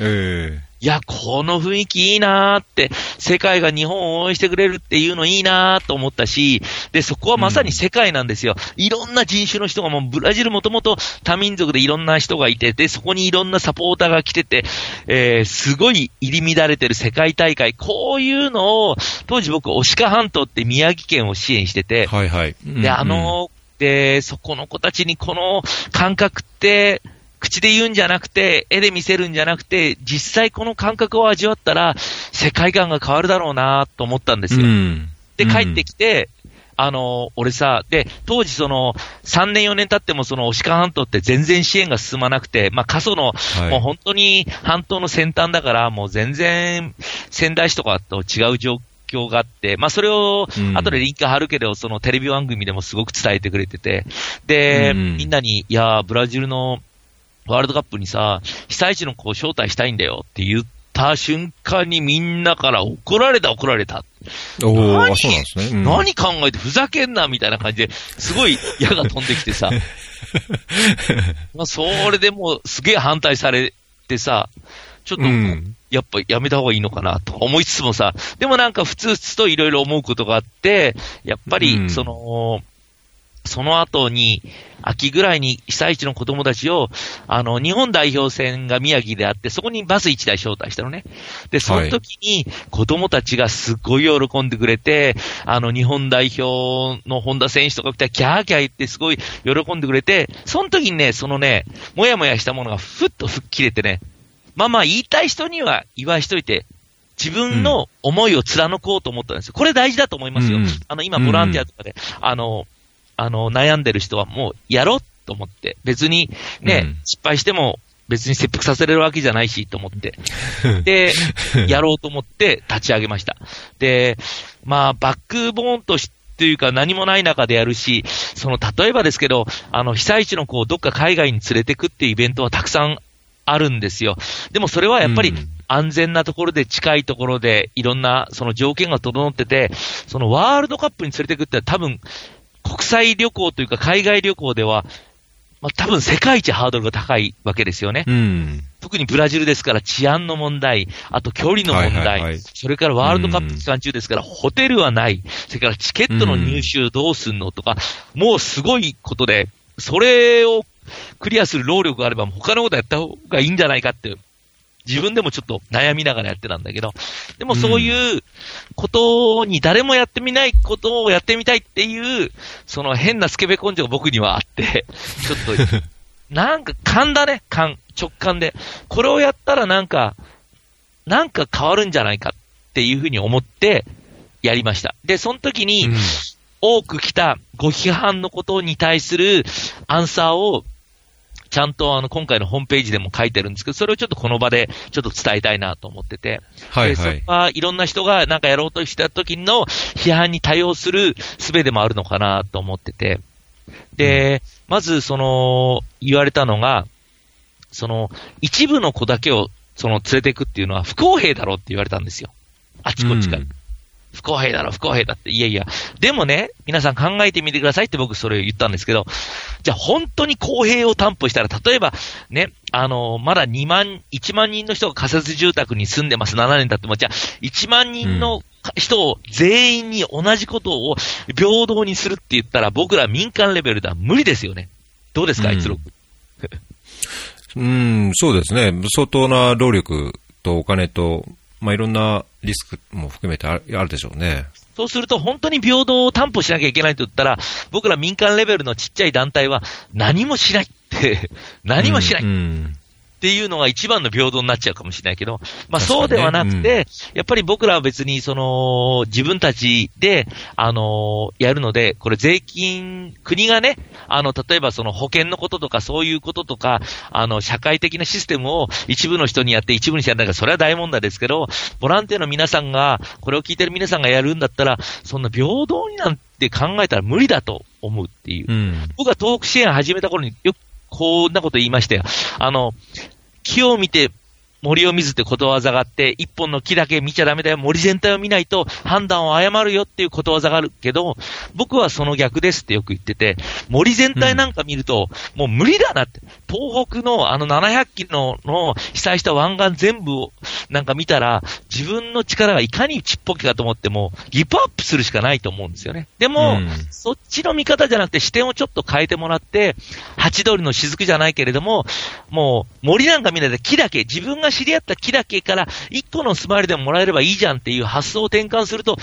えいや、この雰囲気いいなーって、世界が日本を応援してくれるっていうのいいなーと思ったし、で、そこはまさに世界なんですよ。いろんな人種の人がもう、ブラジルもともと多民族でいろんな人がいて、で、そこにいろんなサポーターが来てて、えー、すごい入り乱れてる世界大会、こういうのを、当時僕、押鹿半島って宮城県を支援してて、はいはい。で、あの、で、そこの子たちにこの感覚って、口で言うんじゃなくて、絵で見せるんじゃなくて、実際この感覚を味わったら、世界観が変わるだろうなと思ったんですよ。うん。で、帰ってきて、あの、俺さ、で、当時その、3年4年経ってもその、押鹿半島って全然支援が進まなくて、まあ、過疎の、はい。もう本当に半島の先端だから、もう全然、仙台市とかと違う状況があって、まあ、それをうん、後でリンク貼るけど、そのテレビ番組でもすごく伝えてくれてて、で、うんみんなに、いや、ブラジルのワールドカップにさ、被災地の子を招待したいんだよって言った瞬間にみんなから怒られた怒られた。おー何？あそうなんですね。うん。何考えてふざけんなみたいな感じで、すごい矢が飛んできてさ、まあそれでもうすげえ反対されてさ、ちょっと、うん。やっぱやめた方がいいのかなと思いつつもさ、でもなんかふつふつといろいろ思うことがあって、やっぱうん。りその、その後に、秋ぐらいに被災地の子供たちを、あの、日本代表戦が宮城であって、そこにバス1台招待したのね。で、その時に子供たちがすっごい喜んでくれて、あの、日本代表の本田選手とか来たらキャーキャー言ってすごい喜んでくれて、その時にね、そのね、もやもやしたものがふっと吹っ切れてね、まあまあ言いたい人には言わしといて、自分の思いを貫こうと思ったんですよ。これ大事だと思いますよ。うんあの、今、ボランティアとかで、あの、あの、悩んでる人はもうやろうと思って、別にね、うん失敗しても別に切腹させれるわけじゃないしと思って、で、やろうと思って立ち上げました。で、まあ、バックボーンとして、というか何もない中でやるし、その、例えばですけど、あの、被災地の子をどっか海外に連れてくっていうイベントはたくさんあるんですよ。でもそれはやっぱりうん安全なところで近いところでいろんなその条件が整ってて、そのワールドカップに連れてくって多分国際旅行というか海外旅行では、まあ、多分世界一ハードルが高いわけですよね。うん。特にブラジルですから治安の問題、あと距離の問題、はいはいはいそれからワールドカップ期間中ですから、ホテルはない、それからチケットの入手どうすんのとか、もうすごいことで、それをクリアする労力があれば、他のことやった方がいいんじゃないかって、自分でもちょっと悩みながらやってたんだけど、でもそういうことに誰もやってみないことをやってみたいっていう、その変なスケベ根性が僕にはあって、ちょっと、なんか勘だね、勘、直感で。これをやったらなんか、なんか変わるんじゃないかっていうふうに思ってやりました。で、その時に、うん多く来たご批判のことに対するアンサーをちゃんとあの、今回のホームページでも書いてるんですけど、それをちょっとこの場でちょっと伝えたいなと思ってて。はいはい。でそこはいろんな人がなんかやろうとした時の批判に対応する術でもあるのかなと思ってて。で、まずその、言われたのが、その、一部の子だけを、その、連れていくっていうのは不公平だろうって言われたんですよ。あちこちから。うん不公平だろ、不公平だって。いやいや。でもね、皆さん考えてみてくださいって僕それを言ったんですけど、じゃあ本当に公平を担保したら、例えばね、あの、まだ2万、1万人の人が仮設住宅に住んでます、7年経っても、じゃあ1万人の人を全員に同じことを平等にするって言ったら、僕ら民間レベルでは無理ですよね。どうですか、うん一郎君うん、そうですね。相当な労力とお金と、まあ、いろんなリスクも含めてあるでしょうね。そうすると、本当に平等を担保しなきゃいけないと言ったら、僕ら民間レベルのちっちゃい団体は何もしないって、何もしないっうん。ていうのが一番の平等になっちゃうかもしれないけど、まあそうではなくて、やっぱり僕らは別にその、自分たちで、あのやるので、これ税金、国がね、あの、例えばその保険のこととかそういうこととか、あの、社会的なシステムを一部の人にやって一部にやらないから、それは大問題ですけど、ボランティアの皆さんが、これを聞いてる皆さんがやるんだったら、そんな平等になんて考えたら無理だと思うっていう。うん。僕が東北支援始めた頃によくこんなこと言いましたよ。あの、木を見て森を見ずってことわざがあって、一本の木だけ見ちゃダメだよ、森全体を見ないと判断を誤るよっていうことわざがあるけど、僕はその逆ですってよく言ってて、森全体なんか見ると、もう無理だなって。東北のあの700キロの被災した湾岸全部をなんか見たら、自分の力がいかにちっぽけかと思っても、ギブアップするしかないと思うんですよね。でも、うんそっちの見方じゃなくて視点をちょっと変えてもらって、ハチドリの雫じゃないけれども、もう森なんか見ないで木だけ、自分が知り合った木だけから一個のスマイルでももらえればいいじゃんっていう発想を転換すると、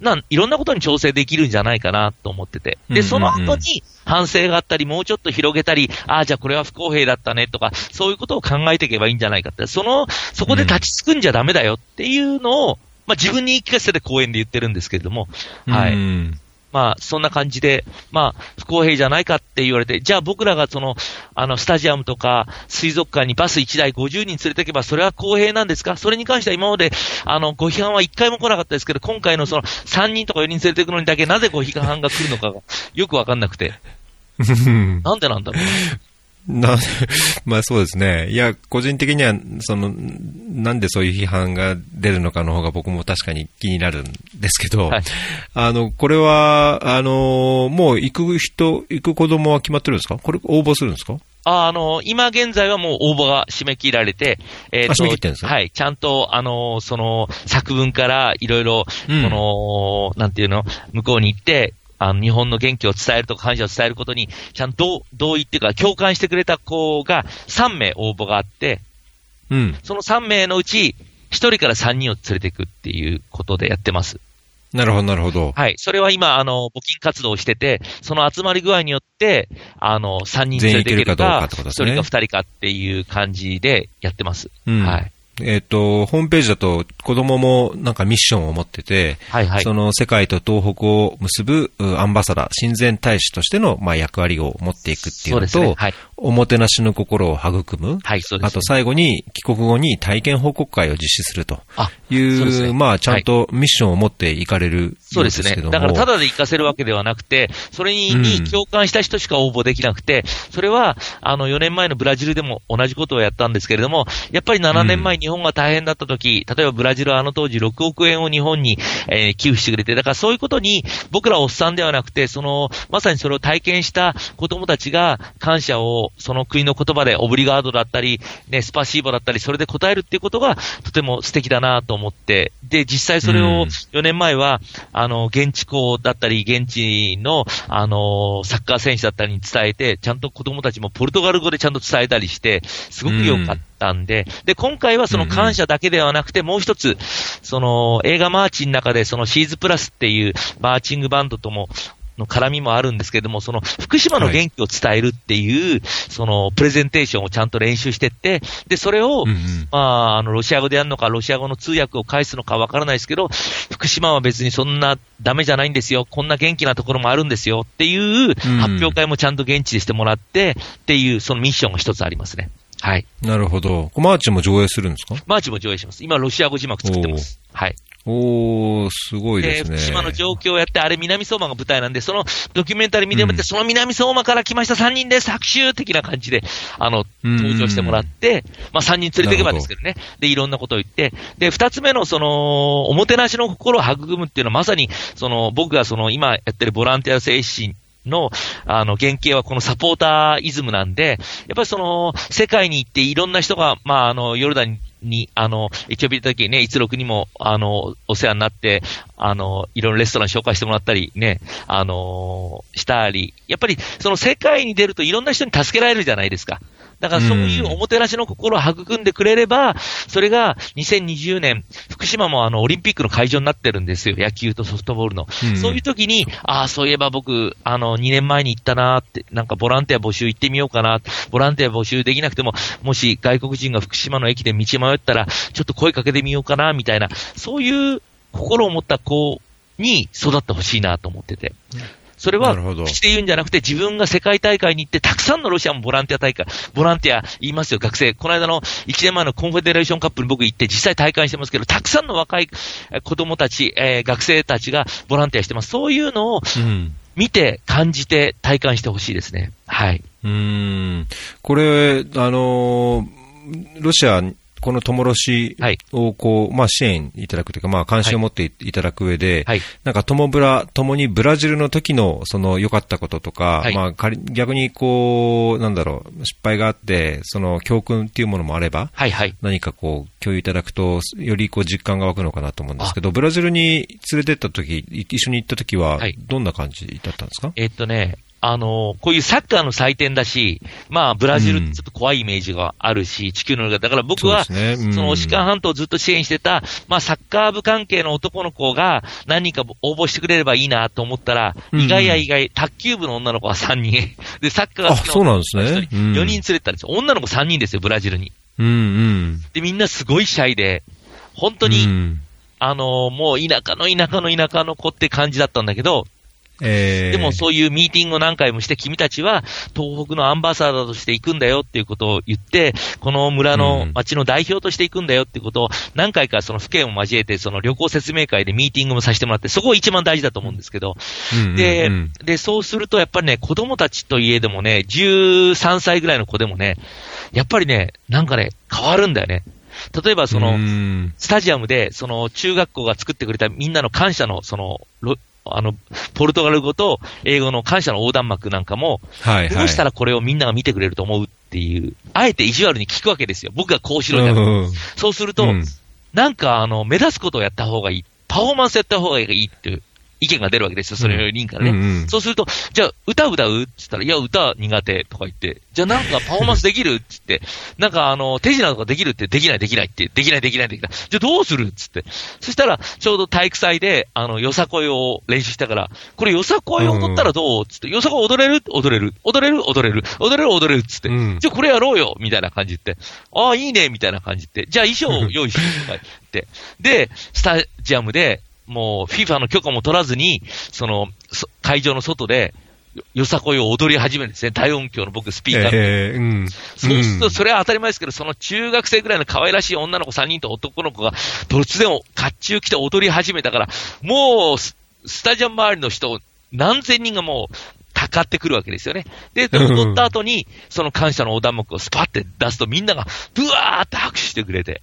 なん、いろんなことに調整できるんじゃないかなと思ってて。で、その後に反省があったり、もうちょっと広げたり、ああ、じゃあこれは不公平だったねとか、そういうことを考えていけばいいんじゃないかって。その、そこで立ち着くんじゃダメだよっていうのを、まあ自分に言い聞かせて講演で言ってるんですけれども、はい。うんまあ、そんな感じで、まあ、不公平じゃないかって言われて、じゃあ僕らがその、あの、スタジアムとか、水族館にバス1台50人連れてけば、それは公平なんですか？それに関しては今まで、あの、ご批判は1回も来なかったですけど、今回のその、3人とか4人連れてくのにだけ、なぜご批判が来るのかが、よくわかんなくて。う んなんでなんだろうな、まあそうですね。いや、個人的には、その、なんでそういう批判が出るのかの方が僕も確かに気になるんですけど、はい。あの、これは、あの、もう行く人、行く子供は決まってるんですか？これ応募するんですか？ああの、今現在はもう応募が締め切られて、えーあ締め切ってんですか？はい。ちゃんと、あの、その、作文からいろいろ、うん。この、なんていうの、向こうに行って、あの、日本の元気を伝えるとか感謝を伝えることに、ちゃんと同意っていうか、共感してくれた子が3名応募があって、うん。その3名のうち、1人から3人を連れていくっていうことでやってます。なるほど、なるほど。はい。それは今、あの、募金活動をしてて、その集まり具合によって、あの、3人連れていけるかどうかか、ってことですね1人か2人かっていう感じでやってます。うんはい。えっ、と、ホームページだと子供もなんかミッションを持ってて、はいはい。その世界と東北を結ぶうアンバサダー、親善大使としての、まあ、役割を持っていくっていうのと、ね。はい。おもてなしの心を育む、はい、そうです。あと最後に帰国後に体験報告会を実施するとあ、いう、そうですね。まあ、ちゃんとミッションを持っていかれるよそうですね。だから、ただで行かせるわけではなくて、それにに共感した人しか応募できなくて、それは、あの、4年前のブラジルでも同じことをやったんですけれども、やっぱり7年前日本が大変だった時、例えばブラジルはあの当時6億円を日本に、えー寄付してくれて、だからそういうことに、僕らおっさんではなくて、その、まさにそれを体験した子供たちが感謝を、その国の言葉でオブリガードだったり、ね、スパシーボだったり、それで答えるっていうことが、とても素敵だなと思って、で、実際それうん。を4年前は、あの、現地校だったり、現地の、あの、サッカー選手だったりに伝えて、ちゃんと子供たちもポルトガル語でちゃんと伝えたりして、すごく良かったんで、で、今回はその感謝だけではなくて、もう一つ、その、映画マーチの中で、そのシーズプラスっていうマーチングバンドとも、の絡みもあるんですけれども、その福島の元気を伝えるっていう、そのプレゼンテーションをちゃんと練習してって、で、それを、まあ、あの、ロシア語でやるのか、ロシア語の通訳を介すのかわからないですけど、福島は別にそんなダメじゃないんですよ。こんな元気なところもあるんですよっていう発表会もちゃんと現地でしてもらって、っていう、そのミッションが一つありますね。はい。なるほど。マーチも上映するんですか？マーチも上映します。今、ロシア語字幕作ってます。はい。おー、すごいですね。福島の状況をやって、あれ南相馬が舞台なんで、そのドキュメンタリー見てもらって、うん。その南相馬から来ました3人です、拍手的な感じで、あの、うん。登場してもらって、まあ3人連れていけばですけどね。で、いろんなことを言って、で、二つ目のその、おもてなしの心を育むっていうのはまさに、その、僕がその、今やってるボランティア精神の、あの、原型はこのサポーターイズムなんで、やっぱりその、世界に行っていろんな人が、まあ、あの、ヨルダンに、にあの、エチオピアの時にね、一六にも、あの、お世話になって、あの、いろんなレストラン紹介してもらったり、ね、あの、したり、やっぱり、その世界に出るといろんな人に助けられるじゃないですか。だからそういうおもてなしの心を育んでくれれば、それが2020年、福島もあの、オリンピックの会場になってるんですよ。野球とソフトボールの。うんそういう時に、ああ、そういえば僕、あの、2年前に行ったなーって、なんかボランティア募集行ってみようかな。ボランティア募集できなくても、もし外国人が福島の駅で道迷ったら、ちょっと声かけてみようかな、みたいな、そういう心を持った子に育ってほしいなと思ってて。それは口で言うんじゃなくて、自分が世界大会に行って、たくさんのロシアもボランティア大会、ボランティアいますよ、学生。この間の1年前のコンフェデレーションカップに僕行って、実際大会してますけど、たくさんの若いえー子供たち、えー学生たちがボランティアしてます。そういうのをうん。見て、感じて、体感してほしいですね。はい。うーん。これ、あのーロシア、このトモロシはいをこう、まあ支援いただくというか、まあ関心を持っていいただく上で、はい。なんかトモブラ、ともにブラジルの時のその良かったこととか、はいまあ仮逆にこう、なんだろう、失敗があって、その教訓っていうものもあれば、はい、はい。何かこう、共有いただくと、よりこう実感が湧くのかなと思うんですけど、ブラジルに連れてった時、い一緒に行った時ははい、どんな感じだったんですか、えっとね、あのこういうサッカーの祭典だし、まあ、ブラジルちょっと怖いイメージがあるし、地球の中だから僕は、そうですね。うん。そのオシカン半島をずっと支援してた、まあ、サッカー部関係の男の子が何人か応募してくれればいいなと思ったら、うん。意外や意外、卓球部の女の子は3人、で、サッカーが好きあそうなんですね。女の子が1人。うん。4人連れてったんですよ。女の子3人ですよ、ブラジルに。うんうん。で、みんなすごいシャイで、本当に、うん。あのもう田舎の田舎の田舎の子って感じだったんだけど、えー、でもそういうミーティングを何回もして、君たちは東北のアンバサダーとして行くんだよっていうことを言って、この村の町の代表として行くんだよっていうことを何回かその府県を交えて、その旅行説明会でミーティングもさせてもらって、そこが一番大事だと思うんですけど、うん。うん。うん。で、で、そうするとやっぱりね、子供たちといえどもね、13歳ぐらいの子でもね、やっぱりね、なんかね、変わるんだよね。例えばその、うん。スタジアムで、その中学校が作ってくれたみんなの感謝の、その、ロあの、ポルトガル語と英語の感謝の横断幕なんかも、はいはい。どうしたらこれをみんなが見てくれると思うっていう、あえて意地悪に聞くわけですよ。僕がこうしろじゃなくてうんそうすると、うんなんかあの、目立つことをやった方がいい。パフォーマンスやった方がいいっていう意見が出るわけですよ。それよりリンからね。うんうん。そうすると、じゃあ、歌歌う？って言ったら、いや、歌苦手とか言って、じゃあなんかパフォーマンスできる？って言って、なんかあの、手品とかできるって、できないできないって、できないできないできない。じゃあどうする？っつって。そしたら、ちょうど体育祭で、あの、よさこいを練習したから、これよさこい踊ったらどう？っつって、よさこい踊れる？踊れる。踊れる？踊れる。踊れる？踊れる？っつって。うん。じゃあこれやろうよ？みたいな感じで。ああ、いいね。みたいな感じで。じゃあ衣装を用意してとか言って。で、スタジアムで、もう FIFA の許可も取らずに、その、そ会場の外で、よよさこいを踊り始めるんですね。大音響の僕スピーカーで。えーうん。そうすると、んそれは当たり前ですけど、その中学生ぐらいの可愛らしい女の子3人と男の子が、突然、甲冑着て踊り始めたから、もうス、スタジアム周りの人、何千人がもう、かかってくるわけですよね。で、で踊った後に、その感謝の横断幕をスパって出すとみんなが、ブワーって拍手してくれて、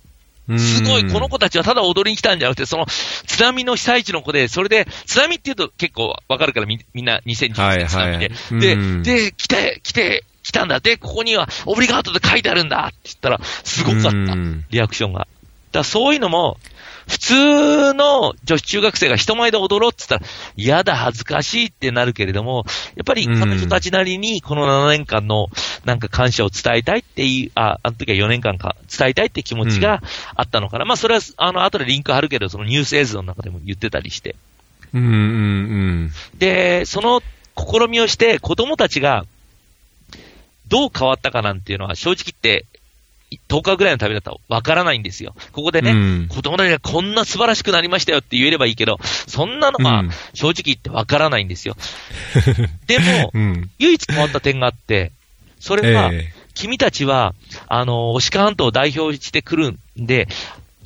すごい、この子たちはただ踊りに来たんじゃなくて、その津波の被災地の子で、それで、津波って言うと結構わかるからみみんな2010はい年津波で。はいうんで、で、来て、来て、来たんだ。で、ここにはオブリガートで書いてあるんだって言ったら、すごかったうん。リアクションが。だそういうのも、普通の女子中学生が人前で踊ろうって言ったら、嫌だ、恥ずかしいってなるけれども、やっぱりうん彼女たちなりにこの7年間のなんか感謝を伝えたいっていう、あ、あの時は4年間か伝えたいって気持ちがあったのかな。まあそれは、あの、後でリンク貼るけど、そのニュース映像の中でも言ってたりして。うんうんうん。で、その試みをして子供たちがどう変わったかなんていうのは正直言って10日ぐらいの旅だったらわからないんですよ。ここでね、うん子供たちがこんな素晴らしくなりましたよって言えればいいけど、そんなのはうん正直言ってわからないんですよ。でも、うん。唯一変わった点があって、それは、え君たちは、あの、押川半島を代表してくるんで、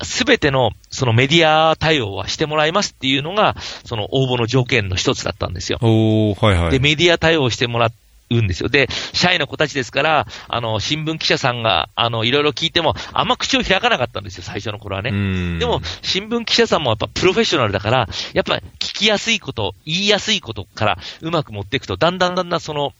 すべての、そのメディア対応はしてもらいますっていうのが、その応募の条件の一つだったんですよ。おー、はいはい。で、メディア対応してもらうんですよ。で、社員の子たちですから、あの、新聞記者さんが、あの、いろいろ聞いても、あんま口を開かなかったんですよ、最初の頃はね。うんでも、新聞記者さんもやっぱプロフェッショナルだから、やっぱ聞きやすいこと、言いやすいことからうまく持っていくと、だんだんだんだんその、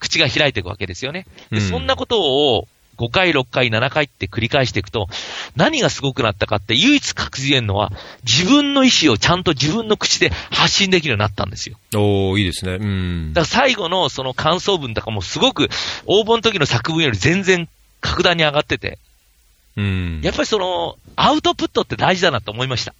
口が開いていくわけですよね。で、うんそんなことを、5回、6回、7回って繰り返していくと、何がすごくなったかって、唯一確実言えるのは、自分の意思をちゃんと自分の口で発信できるようになったんですよ。おー、いいですね。うんだ。から最後のその感想文とかもすごく、応募の時の作文より全然格段に上がってて、うん。やっぱりその、アウトプットって大事だなと思いました。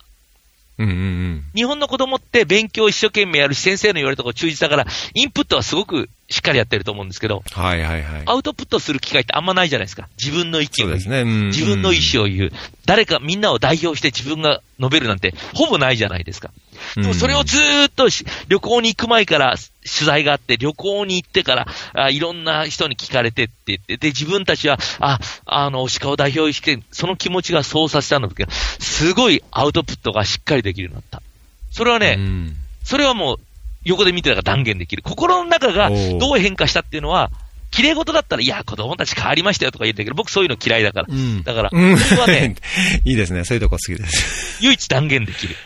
うんうんうん。日本の子供って勉強一生懸命やるし、先生の言われたこと忠実だから、インプットはすごくしっかりやってると思うんですけど、はいはいはい。アウトプットする機会ってあんまないじゃないですか。自分の意見を言う。そう。うん自分の意思を言う。誰かみんなを代表して自分が述べるなんて、ほぼないじゃないですか。でもそれをずーっとし旅行に行く前から取材があって、旅行に行ってから、あいろんな人に聞かれてって言って、で、自分たちは、あ、あの、鹿を代表して、その気持ちがそうさせたんだけど、すごいアウトプットがしっかりできるようになった。それはね、うんそれはもう、横で見てたから断言できる。心の中がどう変化したっていうのは、綺麗事だったら、いや、子供たち変わりましたよとか言うんだけど、僕そういうの嫌いだから。うん。だから、うん僕はね、いいですね。そういうとこ好きです。唯一断言できる。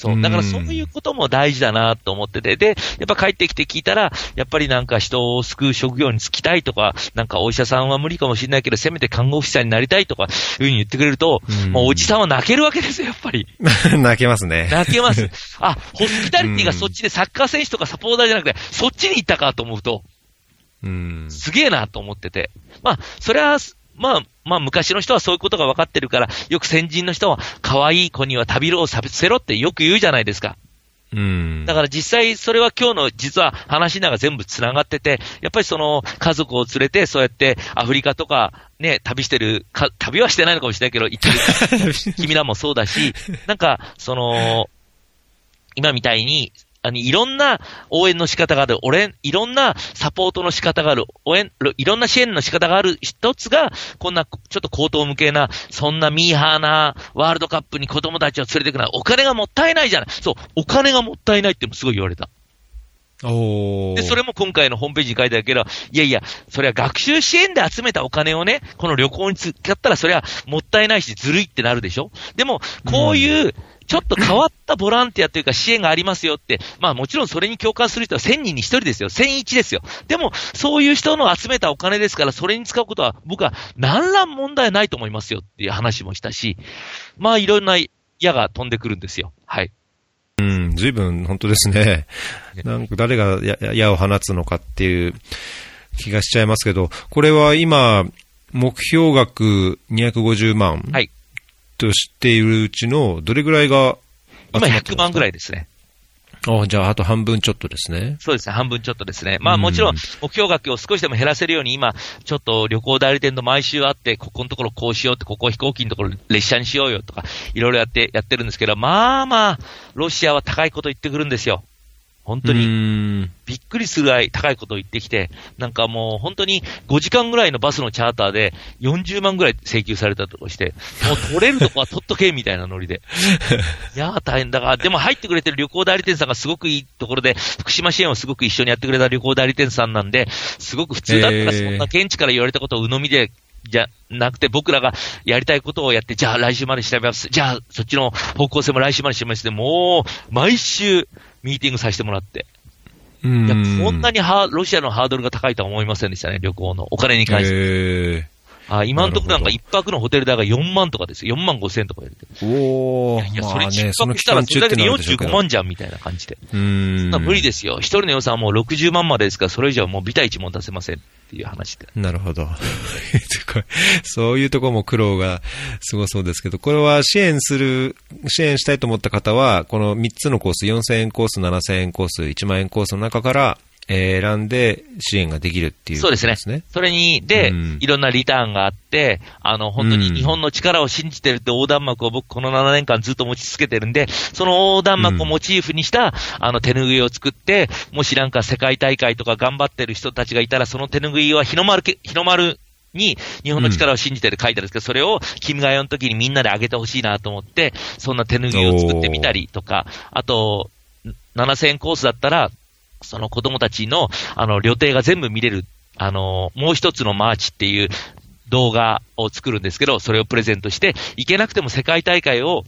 そう。だからそういうことも大事だなと思ってて、で、やっぱ帰ってきて聞いたら、やっぱりなんか人を救う職業に就きたいとか、なんかお医者さんは無理かもしれないけど、せめて看護師さんになりたいとか、いうふうに言ってくれると、うんもうおじさんは泣けるわけですよ、やっぱり。泣けますね。泣けます。あ、ホスピタリティがそっちでサッカー選手とかサポーターじゃなくて、そっちに行ったかと思うと、うん。すげえなと思ってて。まあ、それは、まあ、まあ、昔の人はそういうことが分かってるから、よく先人の人は、可愛い子には旅路をさせろってよく言うじゃないですか。うん。だから実際それは今日の実は話の中全部繋がってて、やっぱりその家族を連れてそうやってアフリカとかね、旅してる、か旅はしてないのかもしれないけど、行ってる 君らもそうだし、なんか、その、今みたいに、あの、いろんな応援の仕方がある、俺、いろんなサポートの仕方がある、応援、いろんな支援の仕方がある一つが、こんな、ちょっと高等無形な、そんなミーハーなワールドカップに子供たちを連れてくのは、お金がもったいないじゃない。そう、お金がもったいないってもすごい言われた。おー。で、それも今回のホームページに書いてあるけど、いやいや、それは学習支援で集めたお金をね、この旅行に使ったらそれはもったいないし、ずるいってなるでしょでも、こういう、ちょっと変わったボランティアというか支援がありますよって、まあもちろんそれに共感する人は1000人に1人ですよ。1001ですよ。でも、そういう人の集めたお金ですから、それに使うことは僕は何ら問題ないと思いますよっていう話もしたし、まあいろんな矢が飛んでくるんですよ。はい。うん、随分本当ですね。なんか誰がや矢を放つのかっていう気がしちゃいますけど、これは今、目標額250万はい。としているうちのどれぐらいが今100万ぐらい。いですね。あじゃああと半分ちょっとですね。そうですね、半分ちょっとですね。まあうんもちろん、目標額を少しでも減らせるように、今、ちょっと旅行代理店と毎週会って、ここのところこうしようって、ここ飛行機のところ列車にしようよとか、いろいろやって、やってるんですけど、まあまあ、ロシアは高いこと言ってくるんですよ。本当に。に。びっくりするぐらい高いことを言ってきて、なんかもう本当に5時間ぐらいのバスのチャーターで40万ぐらい請求されたとかして、もう取れるとこは取っとけみたいなノリで。いやー大変だから、でも入ってくれてる旅行代理店さんがすごくいいところで、福島支援をすごく一緒にやってくれた旅行代理店さんなんで、すごく普通だったらそんな現地から言われたことを鵜呑みで、じゃなくて僕らがやりたいことをやって、じゃあ来週まで調べます。じゃあそっちの方向性も来週まで調べますで、もう毎週ミーティングさせてもらって。うん。いや、こんなにハーロシアのハードルが高いとは思いませんでしたね、旅行の。お金に関して。えあ今のところなんか一泊のホテル代が4万とかですよ。4万5千とか言われて。おー、いや、まそれ一泊したらそれだけで45なるでしょうけど。万じゃんみたいな感じで。うーん。そんな無理ですよ。一人の予算はもう60万までですから、それ以上はもうビタ一も出せませんっていう話で。なるほど。そういうところも苦労がすごそうですけど、これは支援する、支援したいと思った方は、この3つのコース、4000円コース、7000円コース、1万円コースの中から、えー選んで支援ができるっていうそうですね。それに、で、うん。いろんなリターンがあって、あの、本当にうん。日本の力を信じてるって横断幕を僕この7年間ずっと持ち続けてるんで、その横断幕をモチーフにした、あの、手拭いを作って、もしなんか世界大会とか頑張ってる人たちがいたら、その手拭いは日の丸け、日の丸に日本の力を信じてる書いてあるんですけど、それを君が代の時にみんなであげてほしいなと思って、そんな手拭いを作ってみたりとか、あと、7000円コースだったら、その子供たちの、あの、旅程が全部見れる、あの、もう一つのマーチっていう動画を作るんですけど、それをプレゼントして、行けなくても世界大会を、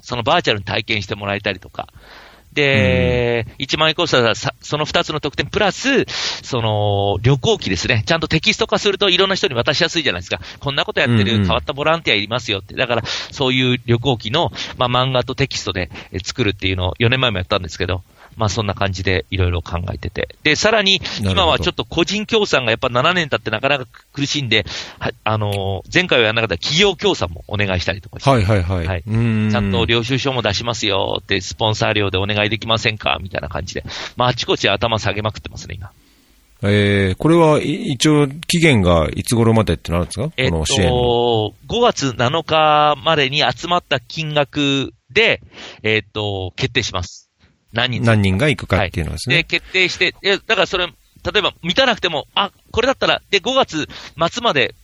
そのバーチャルに体験してもらえたりとか。で、1万円コースはさその2つの特典プラス、その、旅行記ですね。ちゃんとテキスト化するといろんな人に渡しやすいじゃないですか。こんなことやってる変わったボランティアいますよって。だから、そういう旅行記の、まあ、漫画とテキストでえ作るっていうのを4年前もやったんですけど、まあそんな感じでいろいろ考えてて。で、さらに、今はちょっと個人協賛がやっぱ7年経ってなかなか苦しいんで、はあのー前回はやらなかった企業協賛もお願いしたりとかして、はいはいはい。はいちゃんと領収書も出しますよって、スポンサー料でお願いできませんかみたいな感じで。まあ、あちこち頭下げまくってますね、今。えー、これはい一応期限がいつ頃までってなるんですか？えっこの支援の。と、5月7日までに集まった金額で、えっと、決定します。何人。何人が行くかっていうのはですで、ね。決定して、だからそれ、例えば満たなくても、あ、これだったら、で、5月末まで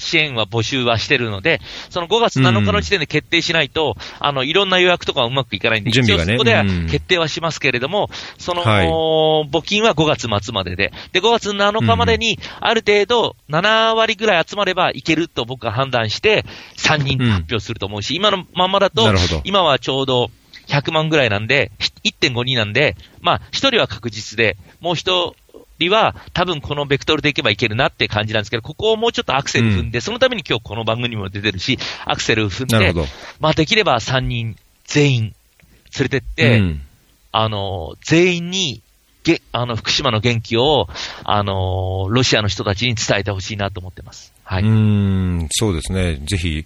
支援は募集はしてるので、その5月7日の時点で決定しないと、あの、いろんな予約とかはうまくいかないんで、準備がね一応そこではうん。決定はしますけれども、その、はい。募金は5月末までで、で、5月7日までに、ある程度、7割ぐらい集まればいけると僕は判断して、3人で発表すると思うし、今のまんまだと今はちょうど100万ぐらいなんで、ひ1.5人なんで、まあ、1人は確実で、もう1人は多分このベクトルでいけばいけるなって感じなんですけど、ここをもうちょっとアクセル踏んで、そのために今日この番組にも出てるし、アクセル踏んで。まあ、できれば3人全員連れてって、うんあの、全員に、げ、あの、福島の元気を、あの、ロシアの人たちに伝えてほしいなと思ってます。はい。うーん、そうですね。ぜひ、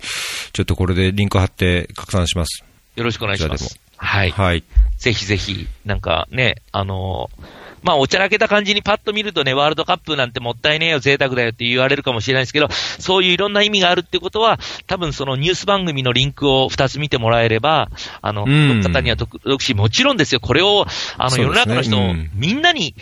ちょっとこれでリンク貼って拡散します。よろしくお願いします。はい。はい。ぜひぜひ、なんかね、あのまあ、おちゃらけた感じにパッと見るとね、ワールドカップなんてもったいねえよ、贅沢だよって言われるかもしれないですけど、そういういろんな意味があるってことは、多分そのニュース番組のリンクを2つ見てもらえれば、あの、うんの方には得得し、もちろんですよ、これを、あの、世の中の人、うんみんなに、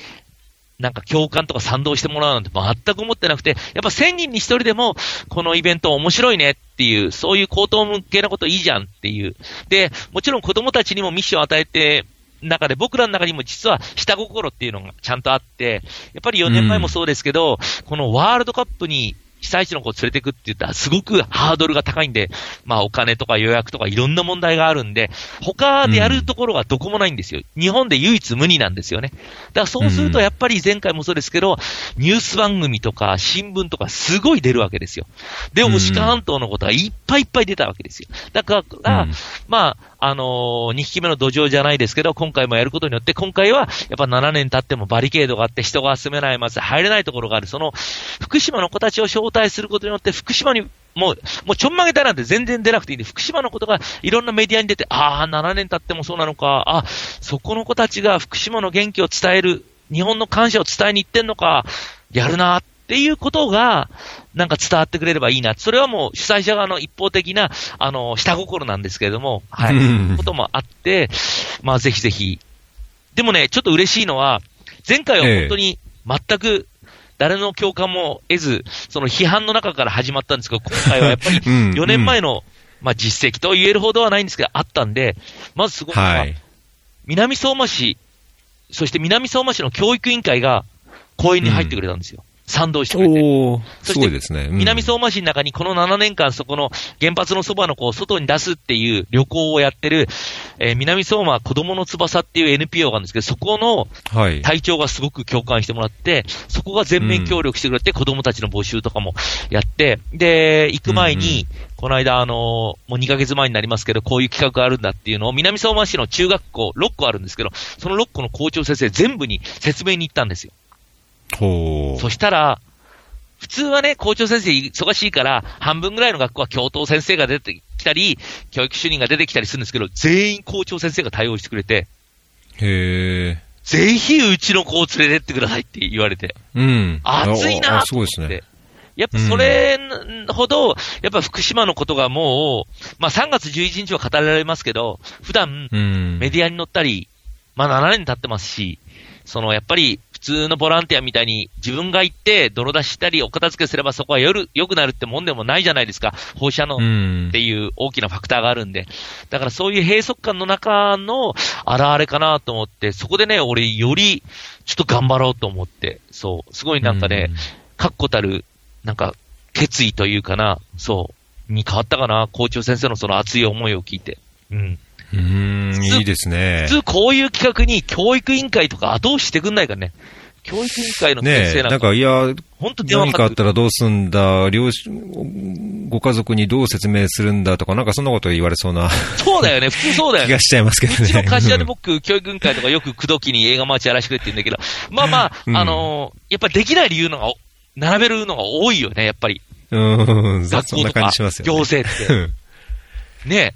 なんか共感とか賛同してもらうなんて全く思ってなくて、やっぱ1000人に1人でも、このイベント面白いねっていう、そういう高等向けなこといいじゃんっていう。で、もちろん子供たちにもミッションを与えて、中で僕らの中にも実は下心っていうのがちゃんとあって、やっぱり4年前もそうですけど、このワールドカップに被災地の子を連れてくって言ったらすごくハードルが高いんで、まあお金とか予約とかいろんな問題があるんで、他でやるところがどこもないんですよ。日本で唯一無二なんですよね。だからそうするとやっぱり前回もそうですけど、ニュース番組とか新聞とかすごい出るわけですよ。で、うん押鹿半島のことがいっぱいいっぱい出たわけですよ。だから、うんまあ、あのー、2匹目の土壌じゃないですけど、今回もやることによって、今回は、やっぱ7年経ってもバリケードがあって、人が集めないまず入れないところがある。その、福島の子たちを招待することによって、福島に、もう、もうちょんまげたなんて全然出なくていいんで、福島のことがいろんなメディアに出て、ああ、7年経ってもそうなのか、あそこの子たちが福島の元気を伝える、日本の感謝を伝えに行ってんのか、やるな、っていうことが、なんか伝わってくれればいいな。それはもう主催者側の一方的な、あの、下心なんですけれども、はい。うんこともあって、まあぜひぜひ。でもね、ちょっと嬉しいのは、前回は本当に全く誰の共感も得ず、その批判の中から始まったんですけど、今回はやっぱり うん4年前の、まあ実績と言えるほどはないんですけど、あったんで、まずすごいのは、はい。南相馬市、そして南相馬市の教育委員会が公園に入ってくれたんですよ。賛同してくれて。そしてね。うん南相馬市の中にこの7年間そこの原発のそばの子を外に出すっていう旅行をやってる、えー南相馬子供の翼っていう NPO があるんですけど、そこのはい。隊長がすごく共感してもらって、そこが全面協力してくれて、子供たちの募集とかもやって、で、行く前に、この間、あのーもう2ヶ月前になりますけど、こういう企画があるんだっていうのを、南相馬市の中学校、6校あるんですけど、その6校の校長先生全部に説明に行ったんですよ。ほそしたら、普通はね、校長先生忙しいから、半分ぐらいの学校は教頭先生が出てきたり、教育主任が出てきたりするんですけど、全員校長先生が対応してくれて、う。へえ。ぜひうちの子を連れてってくださいって言われて、うん。熱いなああすごいですね。やっぱそれほど、やっぱ福島のことがもう、まあ3月11日は語られますけど、普段うん。メディアに載ったり、まあ7年経ってますし、そのやっぱり普通のボランティアみたいに自分が行って泥出ししたりお片付けすればそこは夜良くなるってもんでもないじゃないですか。放射能うんって。いう大きなファクターがあるんで。だからそういう閉塞感の中の現れかなと思って、そこでね、俺よりちょっと頑張ろうと思って、そう、すごいなんかね、確固たる、なんか、決意というかな、そう、に変わったかな、校長先生のその熱い思いを聞いて。うん。うん。うん、いいですね普。通こういう企画に教育委員会とか後押ししてくんないからね。教育委員会の先生なんか、なんか、いや、本当電話何かあっ。たらどうすんだ、両親、ご家族にどう説明するんだとか、なんかそんなこと言われそうなそうだよね、普通そうだよね気が。しちゃいますけどね。うちの柏で僕、教育委員会とかよく口説きに映画マーチやらしてくれって言うんだけど、まあまあ、うんあのーやっぱりできない理由のが、並べるのが多いよね、やっぱり。うん、そそんな学校とか感じしますよ、ね。行政って。ね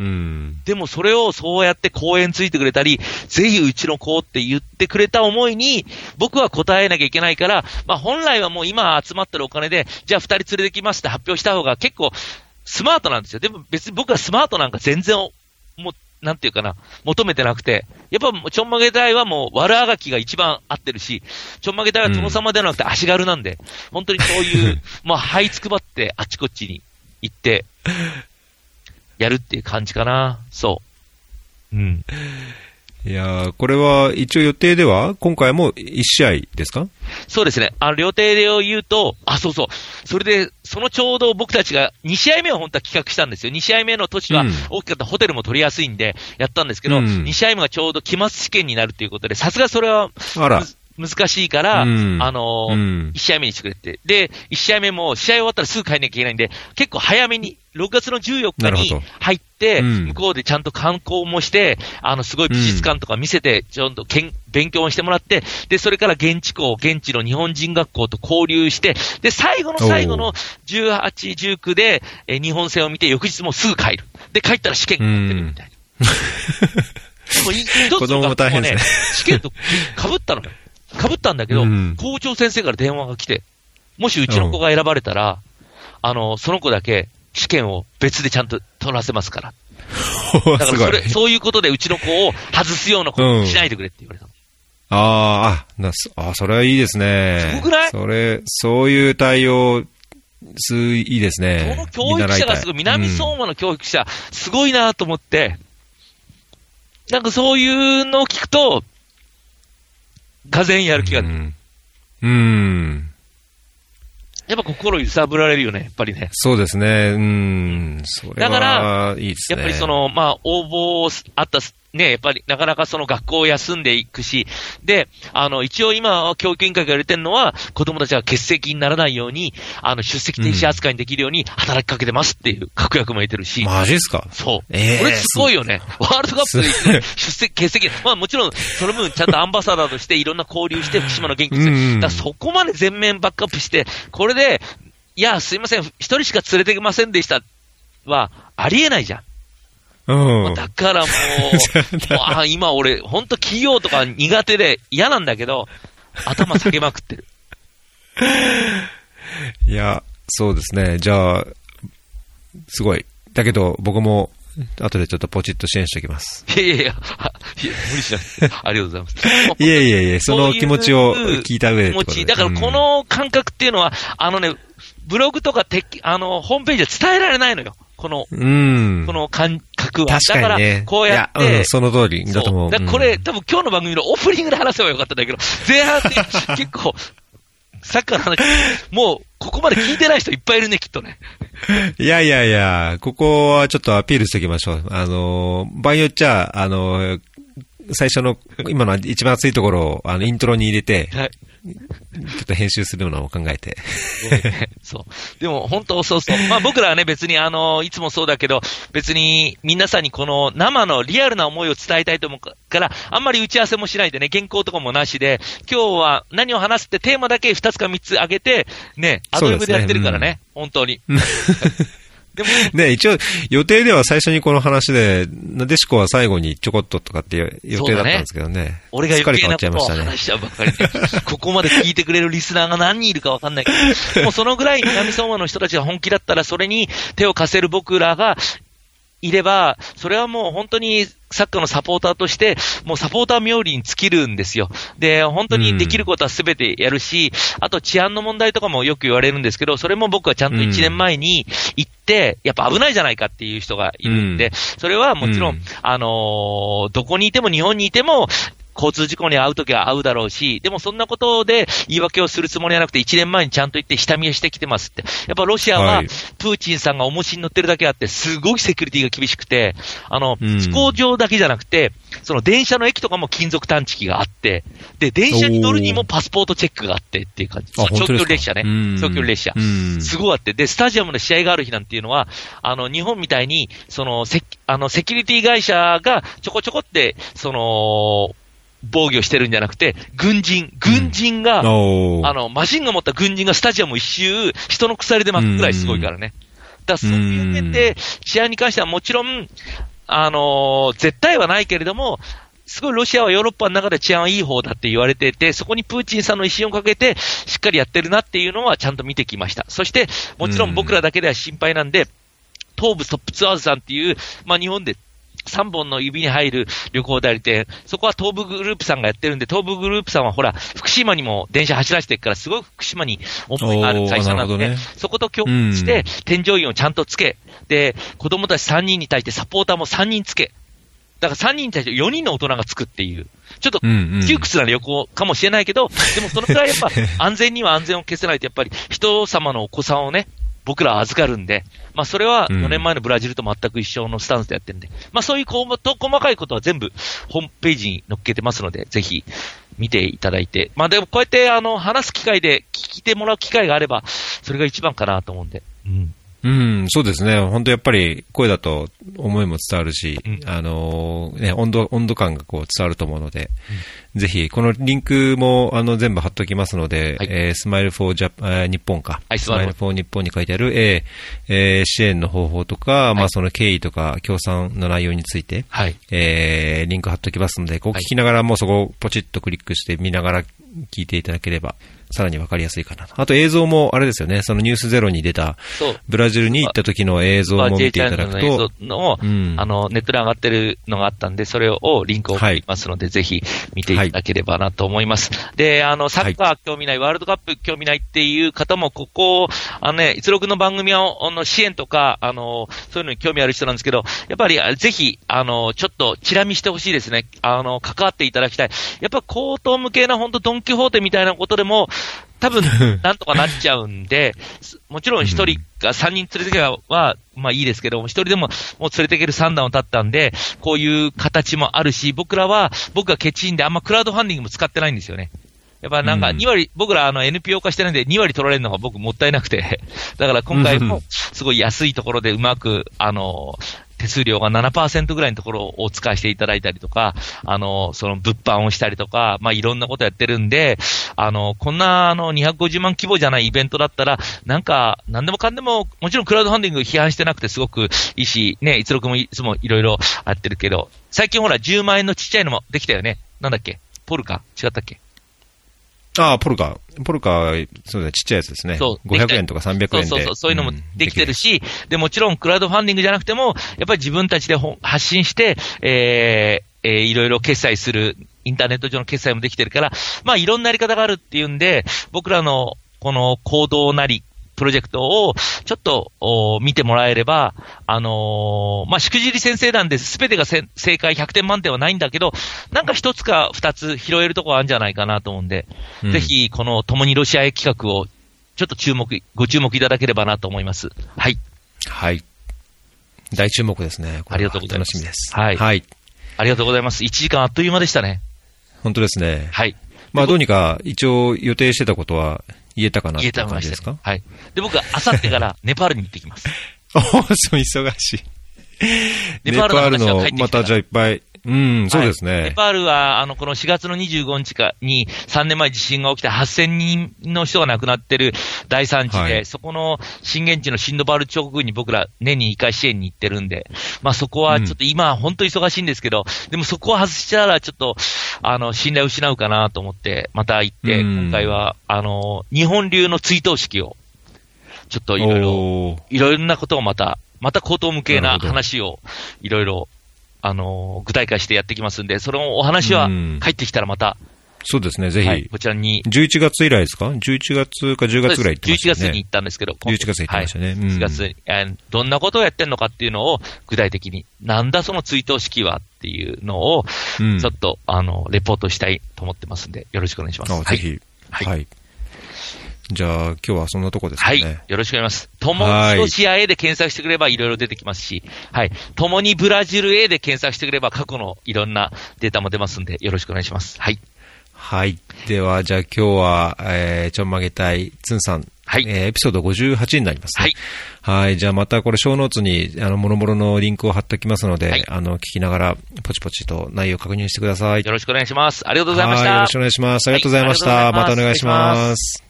うん。でもそれをそうやって講演ついてくれたり、ぜひうちの子って言ってくれた思いに、僕は答えなきゃいけないから、まあ本来はもう今集まってるお金で、じゃあ二人連れてきますって発表した方が結構スマートなんですよ。でも別に僕はスマートなんか全然、もう、なんていうかな、求めてなくて、やっぱちょんまげ隊はもう悪あがきが一番合ってるし、ちょんまげ隊は殿様ではなくて足軽なんで、本当にそういう、まあ這いつくばってあっちこっちに行って、やるっていう感じかな。そう。うん。いやーこれは一応予定では、今回も1試合ですか？そうですね。あの、料亭を言うと、あ、そうそう。それで、そのちょうど僕たちが2試合目を本当は企画したんですよ。2試合目の年はうん大きかったホテルも取りやすいんで、やったんですけど、うん2試合目がちょうど期末試験になるということで、さすがそれはあら。む難しいから、うんあのーうん1試合目にしてくれって。で、1試合目も試合終わったらすぐ帰んなきゃいけないんで、結構早めに、6月の14日に入って、うん向こうでちゃんと観光もして、あの、すごい美術館とか見せて、ちょっとけん勉強もしてもらって、で、それから現地校、現地の日本人学校と交流して、で、最後の最後の18、19で、えー日本戦を見て、翌日もうすぐ帰る。で、帰ったら試験が待ってるみたいな。でもい一つ子供も大変ですね、試験と被ったのよ。被ったんだけど、うん校長先生から電話が来て、もしうちの子が選ばれたら、あの、その子だけ試験を別でちゃんと取らせますから。だからそれ、。そういうことでうちの子を外すようなことにしないでくれって言われたの。あーあ、なすあ、それはいいですね。すごくない？それ、そういう対応、す、いいですね。この教育者がすごい、南相馬の教育者、すごいなと思って、なんかそういうのを聞くと、がぜんやる気がう、ん。うん。やっぱ心揺さぶられるよね、やっぱりね。そうですね。うん。それだからは、いいですね。やっぱりそ、の、まあ、応募あったす、ね、やっぱりなかなかその学校を休んでいくし、で、あの、一応今、教育委員会が言われてるのは、子供たちが欠席にならないように、あの、出席停止扱いにできるように働きかけてますっていう確約も得てるし、マジっすか？そう。ええこれすごいよね。ワールドカップで出席、欠席。まあもちろん、その分ちゃんとアンバサダーとしていろんな交流して福島の元気にする。うんだそこまで全面バックアップして、これで、いや、すいません、一人しか連れてきませんでしたは、ありえないじゃん。うん。だからもう、も うあ今俺、ほんと企業とか苦手で嫌なんだけど、頭下げまくってる。いや、そうですね。じゃあ、すごい。だけど、僕も、後でちょっとポチッと支援しておきます。いやいやいや、無理しなくて。ありがとうございます。いえいえいえ、その気持ちを聞いた上で。だからこの感覚っていうのは、あのね、ブログとかてあの、ホームページで伝えられないのよ。この。この感覚は。確かにね。だから、こうやって、うん、その通りだと思う。そうこれ、うん多分今日の番組のオープニングで話せばよかったんだけど、前半で結構、サッカーの話、もう、ここまで聞いてない人いっぱいいるね、きっとね。いやいやいや、ここはちょっとアピールしておきましょう。あの、場合によっちゃ、あの、最初の、今の一番熱いところを、あの、イントロに入れて、はい。ちょっと編集するのを考えて。そう。でも本当そうそう。まあ僕らはね別にあの、いつもそうだけど、別に皆さんにこの生のリアルな思いを伝えたいと思うから、あんまり打ち合わせもしないでね、原稿とかもなしで、今日は何を話すってテーマだけ2つか3つ上げて、ね、アドリブでやってるからね、本当に。でも、ね、一応、予定では最初にこの話で、なでしこは最後にちょこっととかっていう予定だったんですけどね。俺が余計変わっちゃいましたねなことを話。しちゃうばっかりで、ここまで聞いてくれるリスナーが何人いるかわかんないけど、もうそのぐらい南相馬の人たちが本気だったら、それに手を貸せる僕らがいれば、それはもう本当にサッカーのサポーターとして、もうサポーター冥利に尽きるんですよ。で、本当にできることは全てやるし、あと治安の問題とかもよく言われるんですけど、それも僕はちゃんと1年前に行って、やっぱ危ないじゃないかっていう人がいるんで、うん。それはもちろん、うん。あのーどこにいても日本にいても、交通事故に遭うときは遭うだろうし、でもそんなことで言い訳をするつもりはなくて、1年前にちゃんと言って下見をしてきてますって。やっぱロシアははい、プーチンさんが重しに乗ってるだけあって、すごいセキュリティが厳しくて、あの、うん飛行場だけじゃなくて、その電車の駅とかも金属探知機があって、で、電車に乗るにもパスポートチェックがあってっていう感じ。長距離列車ねうん。長距離列車。うんすごいあって、で、スタジアムで試合がある日なんていうのは、あの、日本みたいに、その、セキあの、セキュリティ会社がちょこちょこって、その、防御してるんじゃなくて、軍人、軍人が、おーあの、マシンが持った軍人がスタジアム一周、人の鎖で巻くくらいすごいからね。だからそういう面で、治安に関してはもちろん、あのー絶対はないけれども、すごいロシアはヨーロッパの中で治安はいい方だって言われてて、そこにプーチンさんの威信をかけて、しっかりやってるなっていうのはちゃんと見てきました。そして、もちろん僕らだけでは心配なんで、東部トップツアーズさんっていう、まあ日本で3本の指に入る旅行代理店、そこは東部グループさんがやってるんで、東部グループさんはほら、福島にも電車走らせてるから、すごい福島に思いがある会社なんで、ね。そこと協力して、添乗員をちゃんとつけ、で、子供たち3人に対してサポーターも3人つけ、だから3人に対して4人の大人がつくっていう、ちょっとうんうん。窮屈な旅行かもしれないけど、でもそのくらいやっぱ 安全には安全を消せないと、やっぱり人様のお子さんをね、僕らは預かるんで、まあそれはうん4年前のブラジルと全く一緒のスタンスでやってるんで、まあそういうこうと細かいことは全部ホームページに載っけてますので、ぜひ見ていただいて、まあでもこうやってあの話す機会で聞いてもらう機会があれば、それが一番かなと思うんで。うん。うん、そうですね。本当やっぱり声だと思いも伝わるし、うんあのーね、温度、温度感がこう伝わると思うので、ぜひ、このリンクもあの全部貼っておきますので、はいえースマイルフォージャ日本か。はいスマイルフォー日本に書いてある、えーえー支援の方法とか、まあその経緯とか、協賛の内容について、はい。えーリンク貼っておきますので、こう聞きながらもうそこをポチッとクリックして見ながら聞いていただければ、さらにわかりやすいかなと。あと映像もあれですよね、そのニュースゼロに出た。ブラジルに行った時の映像も見ていただくまあ J チャンネルのと映、像の、うんあの、ネットで上がってるのがあったんで、それをリンクを送りますので、ぜひ見ていただければなと思います。で、あの、サッカー興味ない、ワールドカップ興味ないっていう方も、ここ、あのね、一郎君の番組は、あの、支援とか、あの、そういうのに興味ある人なんですけど、やっぱり、あぜひ、あの、ちょっと、チラ見してほしいですね。あの、関わっていただきたい。やっぱ、高等無形な、本当ドンキホーテみたいなことでも、多分、なんとかなっちゃうんで、すもちろん一人が三人連れてけばは、まあいいですけども、一人でももう連れてける三段を立ったんで、こういう形もあるし、僕らは、僕がケチンであんまクラウドファンディングも使ってないんですよね。やっぱなんかうん。2割、僕らあの NPO 化してないんで2割取られるのが僕もったいなくて、だから今回もすごい安いところでうまく、あの、手数料が7%ぐらいのところをお使いしていただいたりとか、あの、その物販をしたりとか、まあいろんなことやってるんで、あの、こんなあの250万規模じゃないイベントだったら、なんか、なんでもかんでも、もちろんクラウドファンディング批判してなくてすごくいいし、ね、一郎君もいつもいろいろやってるけど、最近ほら10万円のちっちゃいのもできたよね。なんだっけ？ポルカ違ったっけ？ああ、ポルカ。ポルカ、そうだね、ちっちゃいやつですね。そう500円とか300円で。そうそうそう、そういうのもんできてるし、で、もちろんクラウドファンディングじゃなくても、やっぱり自分たちで発信して、えー、えーいろいろ決済する、インターネット上の決済もできてるから、まあいろんなやり方があるっていうんで、僕らのこの行動なり、プロジェクトをちょっとお見てもらえれば、あのーまあ、しくじり先生なんで、すべてがせ正解100点満点はないんだけど、なんか一つか二つ拾えるところあるんじゃないかなと思うんで、うんぜひ、この共にロシアへ企画を、ちょっと注目、ご注目いただければなと思います。はい。はい。大注目ですね。ありがとうございます楽しみです。はいはい。ありがとうございます。1時間あっという間でしたね。本当ですね。はい。まあ、どうにか一応予定してたことは言えたかな言えたま感じですか？はい。で、僕はあさってから ネパールに行ってきます。おそう、忙しい。ネパールの話は帰ってきたからまたじゃあいっぱい。うん、そうですね。はい。ネパールは、あの、この4月の25日かに3年前地震が起きて8000人の人が亡くなってる大惨事で、はい。そこの震源地のシンドバール直後に僕ら年に1回支援に行ってるんで、まあそこはちょっと今本当忙しいんですけど、でもそこを外したらちょっと、あの、信頼を失うかなと思って、また行って、うん。今回は、あの、日本流の追悼式を、ちょっといろいろいろいろなことをまた、また口頭無形な話をいろいろ、あのー具体化してやってきますんで、そのお話はうん帰ってきたらまた、そうですね、ぜひ。はい、こちらに、11月以来ですか ?11 月か10月ぐらい行ってました11月ね。に行ったんですけど、11月に行ってましたねはいうん11月に、えーどんなことをやってんのかっていうのを具体的に、なんだその追悼式はっていうのを、うんちょっと、あの、レポートしたいと思ってますんで、よろしくお願いします。ぜひ。はいはい。じゃあ、今日はそんなとこですかはい。ね。よろしくお願いします。ともにロシア A で検索してくればいろいろ出てきますし、はい。ともにブラジル A で検索してくれば過去のいろんなデータも出ますんで、よろしくお願いします。はい。はい。では、じゃあ今日は、えー、ちょんまげたい、つんさん。はいえーエピソード58になりますね。はい。はい。じゃあまたこれ、小ノーツに、あの、もろもろのリンクを貼っておきますので、はいあの、聞きながら、ポチポチと内容を確認してください。よろしくお願いします。ありがとうございましはい。た。よろしくお願いします。ありがとうございました。はいますまたお願いします。